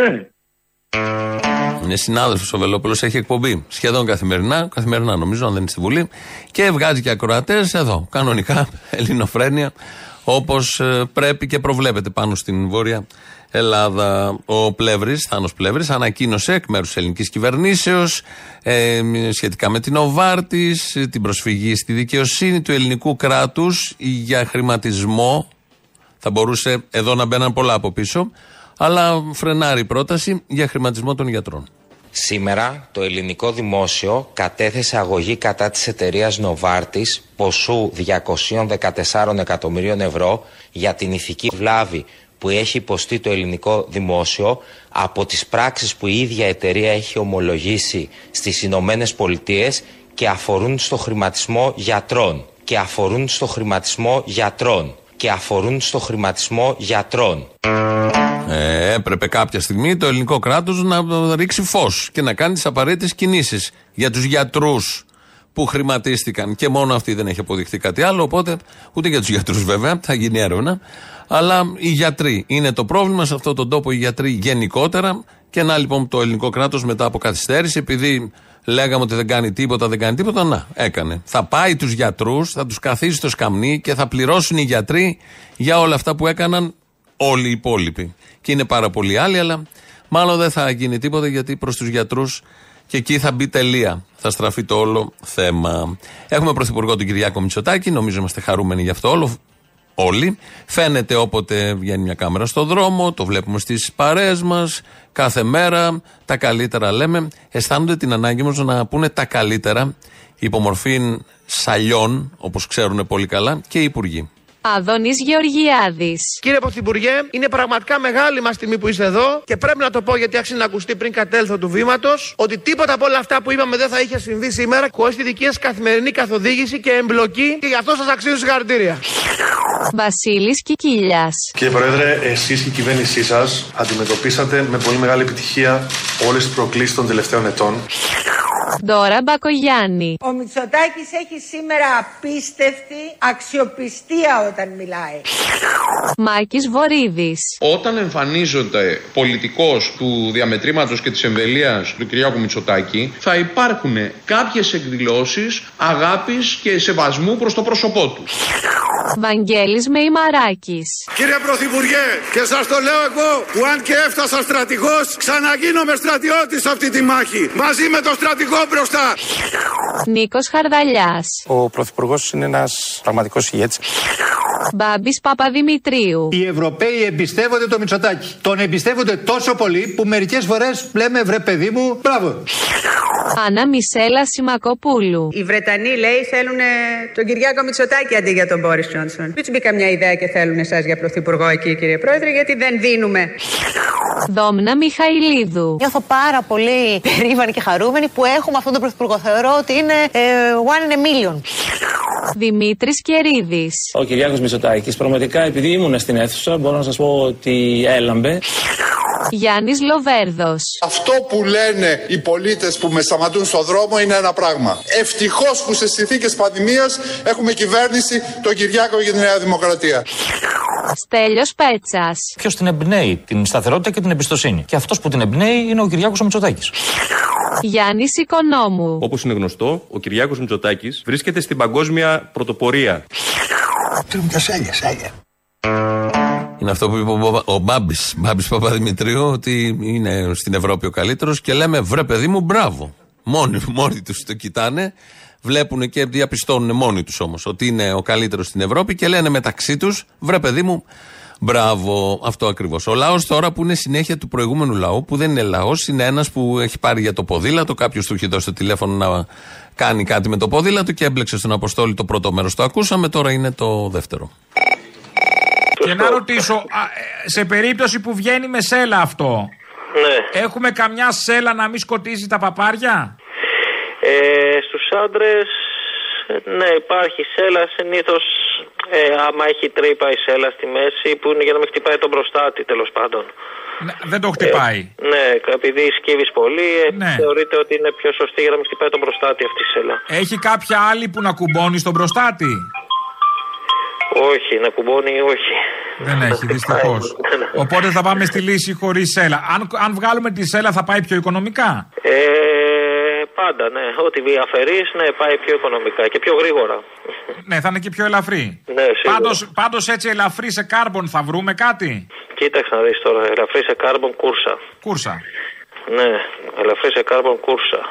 Είναι συνάδελφος ο Βελόπουλος, έχει εκπομπή σχεδόν καθημερινά, καθημερινά νομίζω, αν δεν είναι στη Βουλή, και βγάζει και ακροατές εδώ, κανονικά, *laughs* ελληνοφρένεια, όπως πρέπει και προβλέπεται πάνω στην Βόρεια Ελλάδα. Ο Πλεύρης, Θάνος Πλεύρης, ανακοίνωσε εκ μέρους της ελληνικής κυβερνήσεως ε, σχετικά με την Οβάρτης, την προσφυγή στη δικαιοσύνη του ελληνικού κράτους για χρηματισμό θα μπορούσε εδώ να μπαίναν πολλά από πίσω, αλλά φρενάρει η πρόταση για χρηματισμό των γιατρών. Σήμερα το ελληνικό δημόσιο κατέθεσε αγωγή κατά της εταιρείας Νοβάρτης ποσού 214 εκατομμυρίων ευρώ για την ηθική βλάβη που έχει υποστεί το ελληνικό δημόσιο από τις πράξεις που η ίδια εταιρεία έχει ομολογήσει στις Ηνωμένες Πολιτείες και αφορούν στο χρηματισμό γιατρών. Και αφορούν στο χρηματισμό γιατρών και αφορούν στο χρηματισμό γιατρών. Ε, έπρεπε κάποια στιγμή το ελληνικό κράτος να ρίξει φως και να κάνει τις απαραίτητες κινήσεις για τους γιατρούς που χρηματίστηκαν. Και μόνο αυτή δεν έχει αποδειχθεί κάτι άλλο. Οπότε, ούτε για τους γιατρούς βέβαια, θα γίνει έρευνα. Αλλά οι γιατροί είναι το πρόβλημα σε αυτόν τον τόπο, οι γιατροί γενικότερα. Και να λοιπόν το ελληνικό κράτος μετά από καθυστέρηση, επειδή λέγαμε ότι δεν κάνει τίποτα, δεν κάνει τίποτα, να, έκανε. Θα πάει τους γιατρούς, θα τους καθίσει στο σκαμνί και θα πληρώσουν οι γιατροί για όλα αυτά που έκαναν όλοι οι υπόλοιποι. Και είναι πάρα πολλοί άλλοι, αλλά μάλλον δεν θα γίνει τίποτα γιατί προς τους γιατρούς και εκεί θα μπει τελεία. Θα στραφεί το όλο θέμα. Έχουμε πρωθυπουργό τον Κυριάκο Μητσοτάκη, νομίζω είμαστε χαρούμενοι γι' αυτό όλο. Όλοι. Φαίνεται όποτε βγαίνει μια κάμερα στο δρόμο, το βλέπουμε στις παρέες μας, κάθε μέρα. Τα καλύτερα λέμε. Αισθάνονται την ανάγκη μας να πούνε τα καλύτερα υπομορφή σαλιών, όπως ξέρουν πολύ καλά, και οι υπουργοί. Άδωνη Γεωργιάδης. Κύριε Πρωθυπουργέ, είναι πραγματικά μεγάλη μας τιμή που είστε εδώ και πρέπει να το πω γιατί άξιζε να ακουστεί πριν κατέλθω του βήματος ότι τίποτα από όλα αυτά που είπαμε δεν θα είχε συμβεί σήμερα χωρίς τη δική σας καθημερινή καθοδήγηση και εμπλοκή και γι' αυτό σας αξίζουν συγχαρητήρια. Βασίλης Κικίλιας. Κύριε Πρόεδρε, εσείς και η κυβέρνησή σας αντιμετωπίσατε με πολύ μεγάλη επιτυχία όλες τις προκλήσεις των τελευταίων ετών. Ντόρα Μπακογιάννη. Ο Μητσοτάκης έχει σήμερα απίστευτη αξιοπιστία όταν μιλάει. Μάκης Βορύδης. Όταν εμφανίζονται πολιτικός του διαμετρήματος και της εμβελίας του Κυριάκου Μητσοτάκη θα υπάρχουν κάποιες εκδηλώσεις αγάπης και σεβασμού προς το πρόσωπό του. Βαγγέλης Μεϊμαράκης. Κύριε Πρωθυπουργέ, και σας το λέω εγώ που αν και έφτασα στρατηγός, ξαναγίνομαι στρατιώτης σε αυτή τη μάχη. Μαζί με τον στρατηγό μπροστά. Νίκος Χαρδαλιάς. Ο Πρωθυπουργός είναι ένας πραγματικός ηγέτης. Μπάμπης Παπαδημητρίου. Οι Ευρωπαίοι εμπιστεύονται το Μητσοτάκι. Τον εμπιστεύονται τόσο πολύ που μερικές φορές λέμε βρε παιδί μου, μπράβο. Άννα Μισέλα Σιμακοπούλου. Οι Βρετανοί λέει θέλουν τον Κυριάκο Μητσοτάκη αντί για τον Μπόρις Τζόνσον. Μην τους μπει καμιά ιδέα και θέλουν εσάς για πρωθυπουργό εκεί, κύριε Πρόεδρε, γιατί δεν δίνουμε. Δόμνα Μιχαηλίδου. Νιώθω πάρα πολύ περήφανη και χαρούμενη που έχουμε αυτόν τον πρωθυπουργό. Θεωρώ ότι είναι ε, one in a million. Δημήτρης Κερίδης. Ο Κυριάκος Μητσοτάκης πραγματικά επειδή ήμουν στην αίθουσα μπορώ να σας πω ότι έλαμπε. Γιάννης Λοβέρδος. Αυτό που λένε οι πολίτες που με σταματούν στο δρόμο είναι ένα πράγμα. Ευτυχώς που σε συνθήκες πανδημίας έχουμε κυβέρνηση τον Κυριάκο για τη Νέα Δημοκρατία. Στέλιος Πέτσας. Ποιος την εμπνέει την σταθερότητα και την εμπιστοσύνη. Και αυτός που την εμπνέει είναι ο Κυριάκος ο Μητσοτάκης. Γιάννης Οικονόμου. Όπως είναι γνωστό, ο Κυριάκος Μητσοτάκης βρίσκεται στην παγκόσμια πρωτοπορία. Είναι αυτό που είπε ο, Μπα- ο Μπάμπης, Μπάμπης Παπαδημητρίου, ότι είναι στην Ευρώπη ο καλύτερος και λέμε βρε παιδί μου, μπράβο. Μόνοι, μόνοι τους το κοιτάνε, βλέπουν και διαπιστώνουν μόνοι τους όμως ότι είναι ο καλύτερος στην Ευρώπη και λένε μεταξύ τους βρε παιδί μου, μπράβο. Αυτό ακριβώς. Ο λαός τώρα που είναι συνέχεια του προηγούμενου λαού, που δεν είναι λαός, είναι ένας που έχει πάρει για το ποδήλατο, κάποιος του έχει δώσει το τηλέφωνο να κάνει κάτι με το ποδήλατο και έμπλεξε στον Αποστόλη το πρώτο μέρος. Το ακούσαμε, τώρα είναι το δεύτερο. Και να ρωτήσω, α, ε, σε περίπτωση που βγαίνει με σέλα αυτό, Ναι. έχουμε καμιά σέλα να μην σκοτίζει τα παπάρια; Ε, στους άντρες, ναι, υπάρχει σέλα συνήθως, ε, άμα έχει τρύπα η σέλα στη μέση, που είναι για να μην χτυπάει τον προστάτη τέλος πάντων. Ναι, δεν το χτυπάει. Ναι, επειδή σκύβεις πολύ, ε, Ναι. θεωρείται ότι είναι πιο σωστή για να μην χτυπάει τον προστάτη αυτή η σέλα. Έχει κάποια άλλη που να κουμπώνει στον προστάτη; Όχι, να κουμπώνει όχι. Δεν έχει, δυστυχώς. *laughs* Οπότε θα πάμε στη λύση χωρίς σέλα. Αν, αν βγάλουμε τη σέλα, θα πάει πιο οικονομικά; Ε, πάντα, ναι. Ό,τι αφαιρείς, ναι, πάει πιο οικονομικά και πιο γρήγορα. Ναι, θα είναι και πιο ελαφρύ. Ναι, σίγουρα. Πάντως, πάντως έτσι ελαφρύ σε κάρμπον θα βρούμε κάτι; Κοίταξε να δεις τώρα, ελαφρύ σε κάρμπον κούρσα. Κούρσα. Ναι, ελαφρύ σε κάρμπον κούρσα.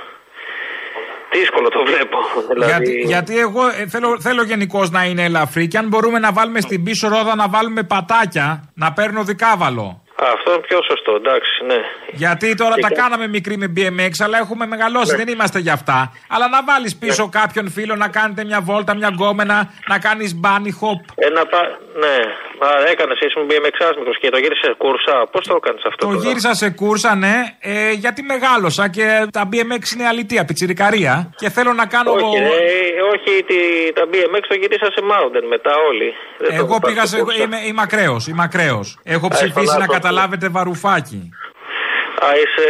Δύσκολο το βλέπω. Δηλαδή, Γιατί, γιατί εγώ ε, θέλω, θέλω γενικώς να είναι ελαφρύ και αν μπορούμε να βάλουμε στην πίσω ρόδα να βάλουμε πατάκια, να παίρνω δικάβαλο. Α, αυτό είναι πιο σωστό, εντάξει, ναι. Γιατί τώρα Και τα κα- κάναμε μικρή με BMX, αλλά έχουμε μεγαλώσει, δεν είμαστε για αυτά. Αλλά να βάλεις πίσω κάποιον φίλο να κάνετε μια βόλτα, μια γκόμενα, να κάνεις bunny hop. Ένα πα... Ναι, Μα έκανε, ήσουν BMX μικρό και το γύρισε κούρσα. Πώς το έκανες αυτό, Το τώρα; γύρισα σε κούρσα, ναι, ε, γιατί μεγάλωσα και τα BMX είναι αλητία, πιτσιρικαρία. Και θέλω να κάνω. Όχι, ρε, όχι τη, τα BMX το γύρισα σε mountain μετά όλοι. Δεν το Εγώ έχω πήγα πάρει σε. κούρσα. Είμαι, είμαι ακραίος. Είμαι ακραίος. Έχω Α, ψηφίσει ήθελα να να το- καταλάβετε βαρουφάκι. Α, είσαι...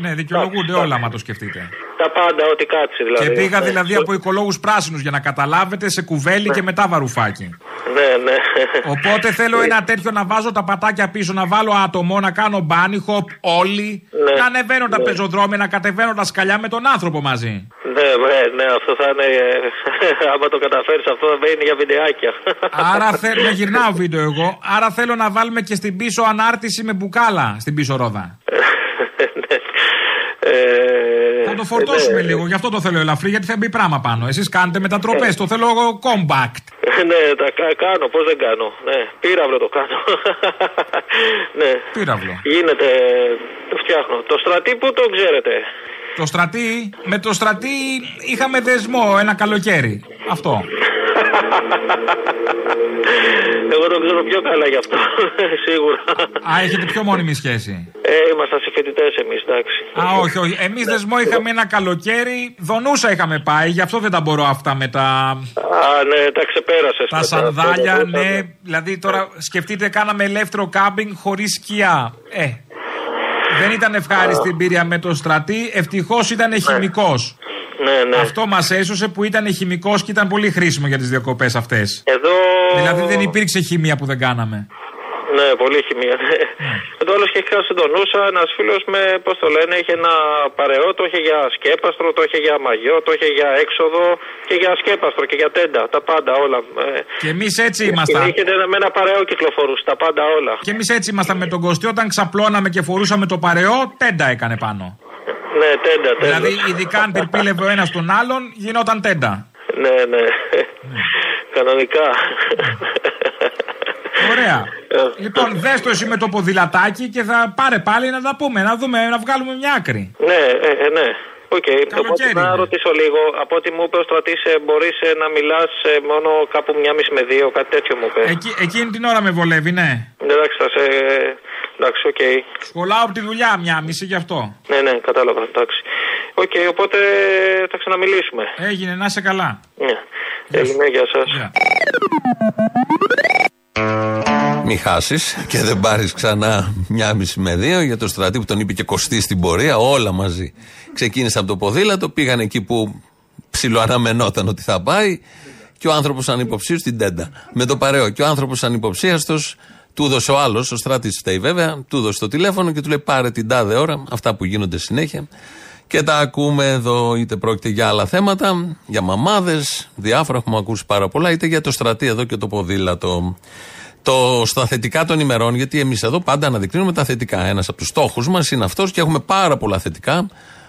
Ναι, δικαιολογούνται όλα, άμα το σκεφτείτε. Τα πάντα, ό,τι κάτσει δηλαδή. Και πήγα Ναι. δηλαδή από οικολόγους πράσινους για να καταλάβετε σε κουβέλι και μετά βαρουφάκι. Ναι, ναι. Οπότε θέλω ένα τέτοιο να βάζω τα πατάκια πίσω, να βάλω άτομο, να κάνω bunny hop όλοι. Ναι. Να ανεβαίνω τα Ναι. πεζοδρόμια, να κατεβαίνω τα σκαλιά με τον άνθρωπο μαζί. Ναι, ναι, ναι, αυτό θα είναι. ε, *laughs* Άμα το καταφέρεις, αυτό θα είναι για βιντεάκια. Άρα θέλω να γυρνάω βίντεο εγώ. Άρα θέλω να βάλουμε και στην πίσω ανάρτηση με μπουκάλα στην πίσω ρόδα. *laughs* Ε, Θα το φορτώσουμε ναι. λίγο, γι' αυτό το θέλω ελαφρύ, γιατί θα μπει πράγμα πάνω. Εσείς κάνετε μετατροπές, το θέλω εγώ compact. ναι, τα κα- κάνω, πώς δεν κάνω. Ναι, πύραυλο το κάνω. *laughs* ναι. Πύραυλο. Γίνεται, το φτιάχνω. Το στρατή που το ξέρετε. Το στρατή, με το στρατή είχαμε δεσμό ένα καλοκαίρι. Αυτό. Εγώ το ξέρω πιο καλά γι' αυτό, *laughs* σίγουρα. Α, έχετε πιο μόνιμη σχέση. Ε, ήμασταν συμφοιτητές εμείς, εντάξει. Α, όχι, όχι. Εμείς δεσμό είχαμε ένα καλοκαίρι. Δονούσα είχαμε πάει, γι' αυτό δεν τα μπορώ αυτά με τα. Α, ναι, τα ξεπέρασες. Τα σανδάλια, ναι. Δηλαδή τώρα σκεφτείτε, κάναμε ελεύθερο κάμπινγκ χωρίς σκιά. Ε. Δεν ήταν ευχάριστη εμπειρία με το στρατή. Ευτυχώς ήταν χημικός. Ναι, ναι. Αυτό μας έσωσε που ήταν χημικός και ήταν πολύ χρήσιμο για τις διακοπές αυτές. Εδώ. Δηλαδή δεν υπήρξε χημεία που δεν κάναμε. Ναι, πολύ χημία. Ναι. Εδώ άλλο και είχα συντονούσα ένας φίλος με, πώς το λένε, είχε ένα παρεό, το είχε για σκέπαστρο, το είχε για μαγιό, το είχε για έξοδο και για σκέπαστρο και για τέντα. Τα πάντα όλα. Ε, Και εμείς έτσι ήμασταν. Είχε ένα- με ένα παρεό κυκλοφορούσε, τα πάντα όλα. Και εμείς έτσι ήμασταν με τον Κωστή. Όταν ξαπλώναμε και φορούσαμε το παρεό, τέντα έκανε πάνω. Ναι, τέντα, τέντα. Δηλαδή, ειδικά αν τερπίλευε ο ένας τον άλλον, γινόταν τέντα. Ναι, ναι. Κανονικά. Ωραία. λοιπόν, δες το εσύ με το ποδηλατάκι και θα πάρε πάλι να τα πούμε, να δούμε, να βγάλουμε μια άκρη. ναι, ε, ε, ναι. Οκ, οπότε να ρωτήσω λίγο. Από ό,τι μου είπε ο στρατής, μπορείς να μιλάς μόνο κάπου μια μισή με δύο, κάτι τέτοιο μου είπες. Εκεί, εκείνη την ώρα με βολεύει, ναι. Εντάξει, θα σε. Εντάξει, οκ. Σχολάω από τη δουλειά μια μισή γι' αυτό. Ναι, ναι, κατάλαβα. Εντάξει. Οκ, οπότε θα ξαναμιλήσουμε. Έγινε, να είσαι καλά. Ναι. Έγινε, γεια σας. Μη χάσεις και δεν πάρεις ξανά μια μισή με δύο για το στρατή που τον είπε και κοστί στην πορεία. Όλα μαζί. Ξεκίνησε από το ποδήλατο, πήγαν εκεί που ψιλοαναμενόταν ότι θα πάει και ο άνθρωπος ανυποψίαστος στην τέντα. Με το παρέο. Και ο άνθρωπος ανυποψίαστος του έδωσε ο άλλος, ο στράτη φταίει βέβαια, του έδωσε το τηλέφωνο και του λέει πάρε την τάδε ώρα, αυτά που γίνονται συνέχεια. Και τα ακούμε εδώ, είτε πρόκειται για άλλα θέματα, για μαμάδες, διάφορα έχουμε ακούσει πάρα πολλά, είτε για το στρατή εδώ και το ποδήλατο. Το, στα θετικά των ημερών, γιατί εμείς εδώ πάντα αναδεικνύουμε τα θετικά. Ένας από τους στόχους μας είναι αυτός και έχουμε πάρα πολλά θετικά.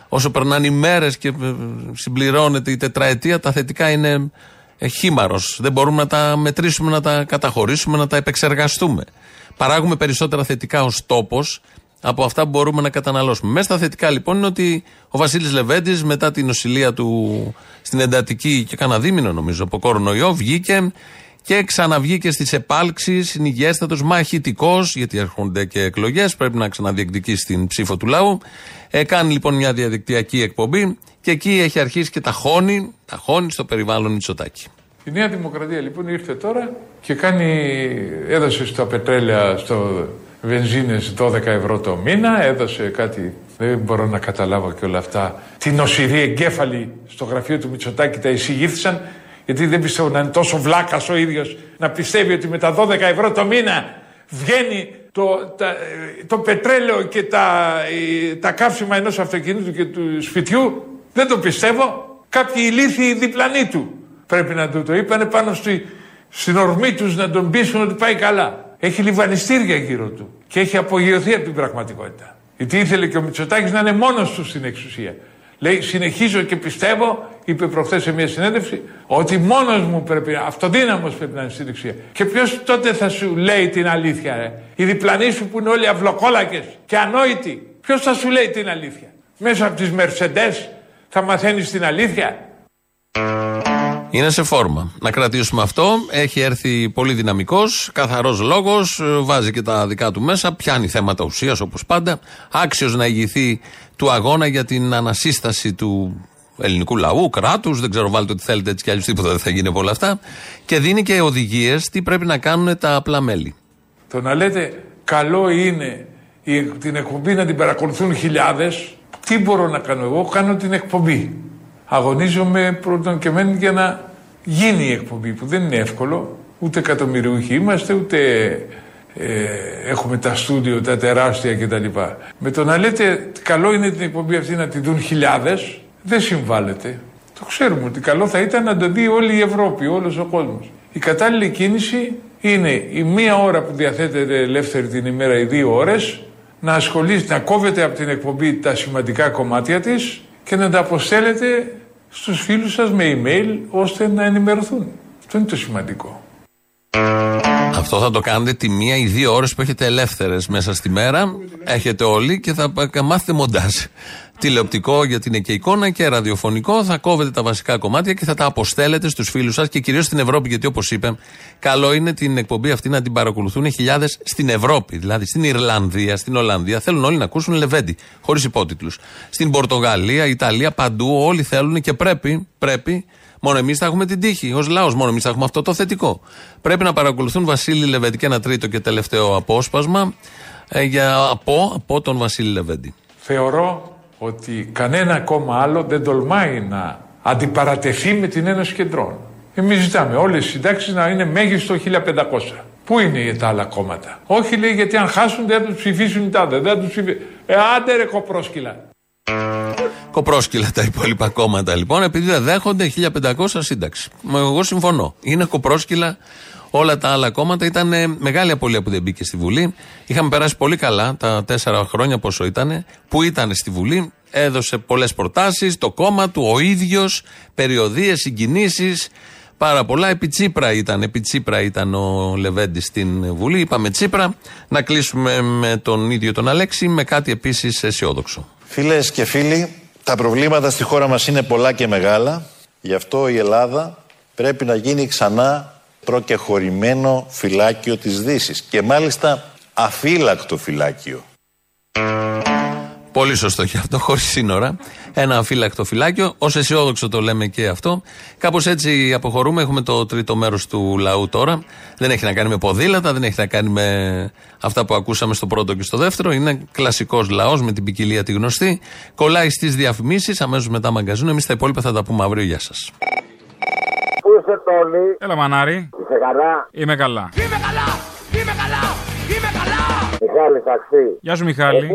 Όσο περνάνε οι μέρες και ε, συμπληρώνεται η τετραετία, τα θετικά είναι ε, χήμαρος. Δεν μπορούμε να τα μετρήσουμε, να τα καταχωρήσουμε, να τα επεξεργαστούμε. Παράγουμε περισσότερα θετικά ως τόπος από αυτά που μπορούμε να καταναλώσουμε. Μέσα στα θετικά λοιπόν είναι ότι ο Βασίλης Λεβέντης μετά την νοσηλεία του στην εντατική και κανένα δίμηνο νομίζω από κορονοϊό βγήκε Και ξαναβγήκε στις επάλξεις, υγιέστατο, μαχητικός, γιατί έρχονται και εκλογές, πρέπει να ξαναδιεκδικήσει την ψήφο του λαού. Ε, κάνει λοιπόν μια διαδικτυακή εκπομπή και εκεί έχει αρχίσει και τα χώνει, τα χώνει στο περιβάλλον Μητσοτάκη. Η Νέα Δημοκρατία λοιπόν ήρθε τώρα και κάνει, έδωσε στα πετρέλαια, στο βενζίνες 12 ευρώ το μήνα, έδωσε κάτι, δεν μπορώ να καταλάβω και όλα αυτά. Την νοσηρή εγκέφαλη στο γραφείο του Μητσοτάκη τα εισηγήθησαν, γιατί δεν πιστεύω να είναι τόσο βλάκας ο ίδιος να πιστεύει ότι με τα 12 ευρώ το μήνα βγαίνει το, τα, το πετρέλαιο και τα, τα καύσιμα ενός αυτοκινήτου και του σπιτιού. Δεν το πιστεύω. Κάποιοι ηλίθιοι διπλανοί του πρέπει να του το είπανε πάνω στη, στην ορμή τους να τον πείσουν ότι πάει καλά. Έχει λιβανιστήρια γύρω του και έχει απογειωθεί από την πραγματικότητα. Γιατί ήθελε και ο Μητσοτάκης να είναι μόνος του στην εξουσία. Λέει, συνεχίζω και πιστεύω, είπε προχθές σε μια συνέντευξη, ότι μόνος μου πρέπει, αυτοδύναμος πρέπει να είναι στην εξουσία. Και ποιος τότε θα σου λέει την αλήθεια, ρε; Οι διπλανοί σου που είναι όλοι αυλοκόλακες και ανόητοι. Ποιος θα σου λέει την αλήθεια; Μέσα από τις Μερσεντές θα μαθαίνεις την αλήθεια; Είναι σε φόρμα. Να κρατήσουμε αυτό. Έχει έρθει πολύ δυναμικός, καθαρός λόγος, βάζει και τα δικά του μέσα, πιάνει θέματα ουσίας όπως πάντα. Άξιος να ηγηθεί του αγώνα για την ανασύσταση του ελληνικού λαού, κράτους. Δεν ξέρω, βάλτε ό,τι θέλετε έτσι κι αλλιώς τίποτα δεν θα γίνει από όλα αυτά. Και δίνει και οδηγίες τι πρέπει να κάνουν τα απλά μέλη. Το να λέτε καλό είναι την εκπομπή να την παρακολουθούν χιλιάδες, τι μπορώ να κάνω εγώ, κάνω την εκπομπή αγωνίζομαι πρώτον και μένει για να γίνει η εκπομπή που δεν είναι εύκολο ούτε εκατομμυριούχοι είμαστε ούτε ε, έχουμε τα στούντιο τα τεράστια κτλ. Με το να λέτε καλό είναι την εκπομπή αυτή να τη δουν χιλιάδες δεν συμβάλλεται. Το ξέρουμε ότι καλό θα ήταν να το δει όλη η Ευρώπη, όλος ο κόσμος. Η κατάλληλη κίνηση είναι η μία ώρα που διαθέτεται ελεύθερη την ημέρα, οι δύο ώρες, να ασχολείται, να κόβετε από την εκπομπή τα σημαντικά κομμάτια της και να τα αποστέλλετε στους φίλους σας με email ώστε να ενημερωθούν. Αυτό είναι το σημαντικό. Αυτό θα το κάνετε τη μία ή δύο ώρες που έχετε ελεύθερες μέσα στη μέρα. Έχετε όλοι και θα μάθετε μοντάζ. Τηλεοπτικό γιατί είναι και εικόνα και ραδιοφωνικό. Θα κόβετε τα βασικά κομμάτια και θα τα αποστέλλετε στους φίλους σας και κυρίως στην Ευρώπη. Γιατί όπως είπε, καλό είναι την εκπομπή αυτή να την παρακολουθούν χιλιάδες στην Ευρώπη. Δηλαδή στην Ιρλανδία, στην Ολλανδία. Θέλουν όλοι να ακούσουν Λεβέντι, χωρίς υπότιτλους. Στην Πορτογαλία, Ιταλία, παντού όλοι θέλουν και πρέπει, πρέπει Μόνο εμείς θα έχουμε την τύχη. Ω λαός, μόνο εμείς θα έχουμε αυτό το θετικό. Πρέπει να παρακολουθούν Βασίλη Λεβέντι και ένα τρίτο και τελευταίο απόσπασμα ε, για, από, από τον Βασίλη Λεβέντι. Θεωρώ ότι κανένα κόμμα άλλο δεν τολμάει να αντιπαρατεθεί με την Ένωση Κεντρών. Εμείς ζητάμε όλες οι συντάξεις να είναι μέγιστο 1500. Πού είναι τα άλλα κόμματα; Όχι λέει γιατί αν χάσουν δεν θα τους ψηφίσουν οι τάδε. Δεν θα τους ψηφίσουν. Ε, άντε ρε κοπρόσκυλα. Κοπρόσκυλα τα υπόλοιπα κόμματα λοιπόν, επειδή δεν δέχονται 1500 σύνταξη. Εγώ συμφωνώ. Είναι κοπρόσκυλα όλα τα άλλα κόμματα. Ήταν μεγάλη απολύτω που δεν μπήκε στη Βουλή. Είχαμε περάσει πολύ καλά τα τέσσερα χρόνια πόσο ήταν, που ήταν στη Βουλή. Έδωσε πολλές προτάσεις, το κόμμα του, ο ίδιος, περιοδίες, συγκινήσεις. Πάρα πολλά. Επί Τσίπρα ήταν, επί Τσίπρα ήταν ο Λεβέντης στην Βουλή. Είπαμε Τσίπρα. Να κλείσουμε με τον ίδιο τον Αλέξη με κάτι επίσης αισιόδοξο. Φίλες και φίλοι, τα προβλήματα στη χώρα μας είναι πολλά και μεγάλα. Γι' αυτό η Ελλάδα πρέπει να γίνει ξανά προκεχωρημένο φυλάκιο της δύσης και μάλιστα αφύλακτο φυλάκιο. Πολύ σωστό και αυτό, χωρίς σύνορα. Ένα αφύλακτο φυλάκιο. Ω αισιόδοξο το λέμε και αυτό. Κάπως έτσι αποχωρούμε. Έχουμε το τρίτο μέρος του λαού τώρα. Δεν έχει να κάνει με ποδήλατα, δεν έχει να κάνει με αυτά που ακούσαμε στο πρώτο και στο δεύτερο. Είναι κλασικός λαός με την ποικιλία τη γνωστή. Κολλάει στις διαφημίσεις, αμέσως μετά μαγκαζίνο. Εμείς τα υπόλοιπα θα τα πούμε αύριο. Γεια σας. Πού είσαι Τόλι; Έλα μανάρι. Είσαι καλά; Είμαι καλά. Είμαι καλά. Είμαι καλά. Είμαι καλά. Μιχάλη ταξί. Γεια σου Μιχάλη. Εσύ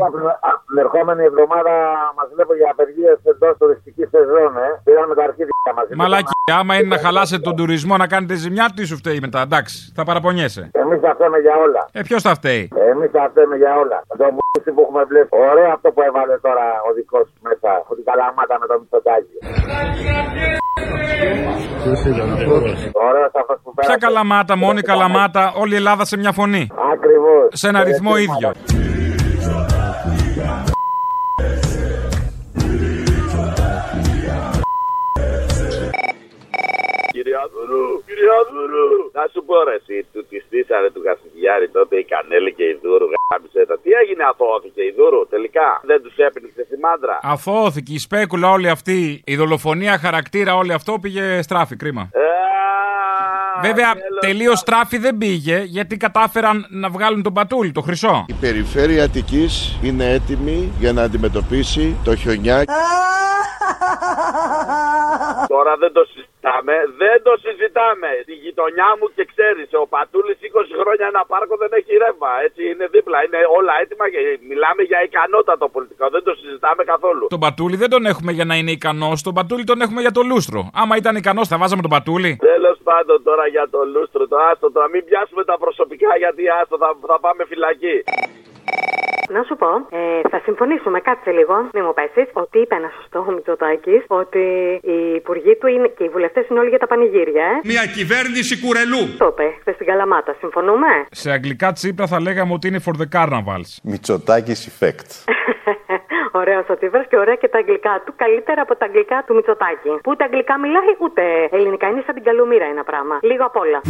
από την ερχόμενη εβδομάδα μας βλέπω για απεργίες εντός τουριστικής σεζόν, ε. Πήραμε τα αρχίδια μαζί. Μαλάκι, άμα είναι να χαλάσετε τον τουρισμό να κάνετε ζημιά, τι σου φταίει μετά, εντάξει. Θα παραπονιέσαι. Εμείς θα φταίμε για όλα. Ε, ποιος θα φταίει; Εμείς θα φταίμε για όλα. Το μουσι που έχουμε βλέπει. Ωραίο αυτό που έβαλε τώρα ο δικός σου μέσα. Την καλαμάτα με το μισοτάκι. Ποια καλαμάτα, μόνη καλαμάτα, όλη η Ελλάδα σε μια φωνή. Ακριβώς. Σε ένα ρυθμό ίδιο. Κυριαδούρου, Κυριοδούρου. Να σου πω ρε εσύ, του της στήσανε του Κασιδιάρη τότε η Κανέλη και η Δούρου γάμισε τα. Τι έγινε αθώθηκε η Δούρου τελικά; Δεν τους έπνιξε στη μάντρα. Αθώθηκε η σπέκουλα όλη αυτή, η δολοφονία χαρακτήρα όλη αυτό πήγε στράφη, κρίμα. Βέβαια, τελείως στράφη δεν πήγε γιατί κατάφεραν να βγάλουν τον πατούλι, το χρυσό. Η περιφέρεια Αττικής είναι έτοιμη για να αντιμετωπίσει το χιονιά. Τώρα δεν το συζητάμε, δεν το συζητάμε. Στη γειτονιά μου και ξέρεις, ο Πατούλης 20 χρόνια ένα πάρκο δεν έχει ρεύμα. Έτσι είναι δίπλα, είναι όλα έτοιμα και μιλάμε για ικανότατο πολιτικό. Δεν το συζητάμε καθόλου. Τον Πατούλη δεν τον έχουμε για να είναι ικανός, τον Πατούλη τον έχουμε για το λούστρο. Άμα ήταν ικανός, θα βάζαμε τον Πατούλη. Τέλος πάντων τώρα για το λούστρο, το άστο, τώρα μην πιάσουμε τα προσωπικά γιατί άστο θα, θα πάμε φυλακή. Να σου πω, ε, θα συμφωνήσουμε, κάτσε λίγο, μην μου πέσεις, ότι είπε ένας σωστός ο Μητσοτάκης ότι οι υπουργοί του είναι, και οι βουλευτές είναι όλοι για τα πανηγύρια, ε. Μια κυβέρνηση κουρελού. Το είπε χθες στην Καλαμάτα, συμφωνούμε. Σε αγγλικά τσίπρα θα λέγαμε ότι είναι for the carnivals. Μητσοτάκης effect. *laughs* Ωραίος ο Τσίπρας και ωραία και τα αγγλικά του. Καλύτερα από τα αγγλικά του Μητσοτάκη. Που ούτε αγγλικά μιλάει ούτε ελληνικά. Είναι σαν την καλομήρα ένα πράγμα. Λίγο απ' όλα.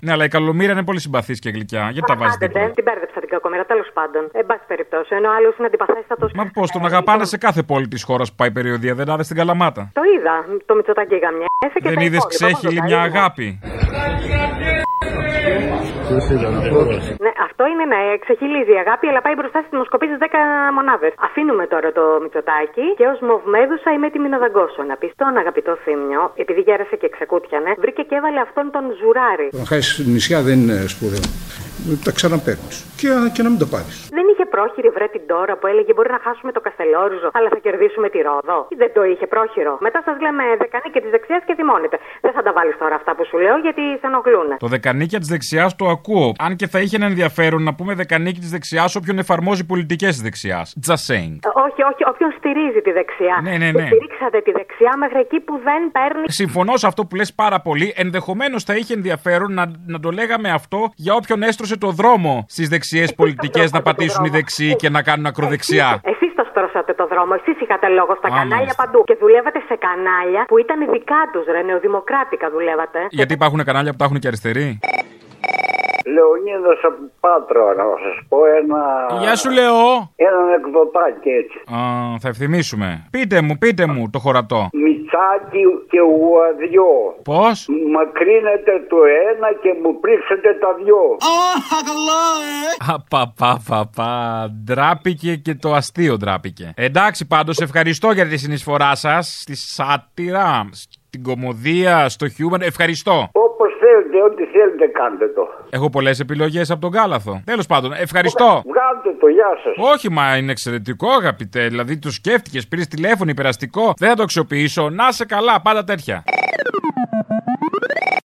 Ναι, αλλά η καλομήρα είναι πολύ συμπαθής και γλυκιά. Γιατί τα βάζει Άντε, δίπλα. δεν την μπέρδεψα την κακομήρα, τέλος πάντων. Εν πάση περιπτώσει, ενώ άλλο είναι αντιπαθέστατος. Μα πώς τον αγαπάνε σε κάθε πόλη της χώρας που πάει περιοδία, δεν άδε στην Καλαμάτα; Το είδα. Το Μητσοτάκη γαμιέσαι και Δεν τα είδες υπόλοιπα, ξέχυλη πόσο μια τα είδα. αγάπη; Ναι, αυτό είναι ναι, ξεχυλίζει η αγάπη, αλλά πάει μπροστά στις δημοσκοπήσεις 10 μονάδες. Αφήνουμε τώρα το Μητσοτάκι και ως μοβμέδουσα είμαι έτοιμη να δαγκώσω. Να πεις στον αγαπητό Θήμιο, επειδή γέρασε και ξεκούτιανε, βρήκε και έβαλε αυτόν τον ζουράρι. Να χάσεις νησιά δεν είναι σπουδαίο. Τα ξαναπαίρνεις. Και, και να μην το πάρεις. Δεν είχε πρόχειρη βρε την τώρα που έλεγε Μπορεί να χάσουμε το Καστελόριζο, αλλά θα κερδίσουμε τη Ρόδο. Δεν το είχε πρόχειρο. Μετά σας λέμε δεκανή και της δεξιάς και θυμώνετε. Δεν θα τα βάλεις τώρα αυτά που σου λέω γιατί σε ενοχλούν. Το δεκανίκια της δεξιά το ακούω. Αν και θα είχε ένα ενδιαφέρον να πούμε δεκανίκη της δεξιάς όποιον εφαρμόζει πολιτικές της δεξιάς. Just saying. Ε, Όχι, όχι, όποιον στηρίζει τη δεξιά. Ναι, ναι, Και ναι. Στηρίξατε τη δεξιά μέχρι εκεί που δεν παίρνει. Συμφωνώ σε αυτό που λες πάρα πολύ. Ενδεχομένως θα είχε ενδιαφέρον να, να το λέγαμε αυτό για όποιον έστρωσε το δρόμο στις δεξιές πολιτικές να πατήσουν οι δεξιοί και να κάνουν ακροδεξιά. Εσεί το στρώσατε το δρόμο, εσείς είχατε λόγο στα Α, κανάλια μάλιστα. παντού. Και δουλεύατε σε κανάλια που ήταν δικά τους, ρε, νεοδημοκράτικα δουλεύατε. Γιατί υπάρχουν κανάλια που τα έχουν και αριστεροί. Λεωνίδος από Πάτρο, να σας πω ένα... Γεια σου, Λεό. Ένα εκδοτάκι έτσι. Α, θα ευθυμίσουμε. Πείτε μου, πείτε μου το χωρατό. Μιτσάκι και ουαδιό. Πώς; Μακρύνετε το ένα και μου πρίξετε τα δυο. Απαπαπαπα. Ντράπηκε και το αστείο ντράπηκε. Εντάξει, πάντως ευχαριστώ για τη συνεισφορά σας στη σάτυρα, στην κομμωδία, στο χιούμορ. Ευχαριστώ. Όπως θέλετε, ό,τι θέλετε κάντε το. Έχω πολλές επιλογές από τον Κάλαθο. Τέλος πάντων, ευχαριστώ. Βγάλτε το, γεια σας. Όχι, μα είναι εξαιρετικό, αγαπητέ. Δηλαδή, το σκέφτηκες, πήρες τηλέφωνο, υπεραστικό. Δεν θα το αξιοποιήσω. Να σε καλά, πάντα τέτοια.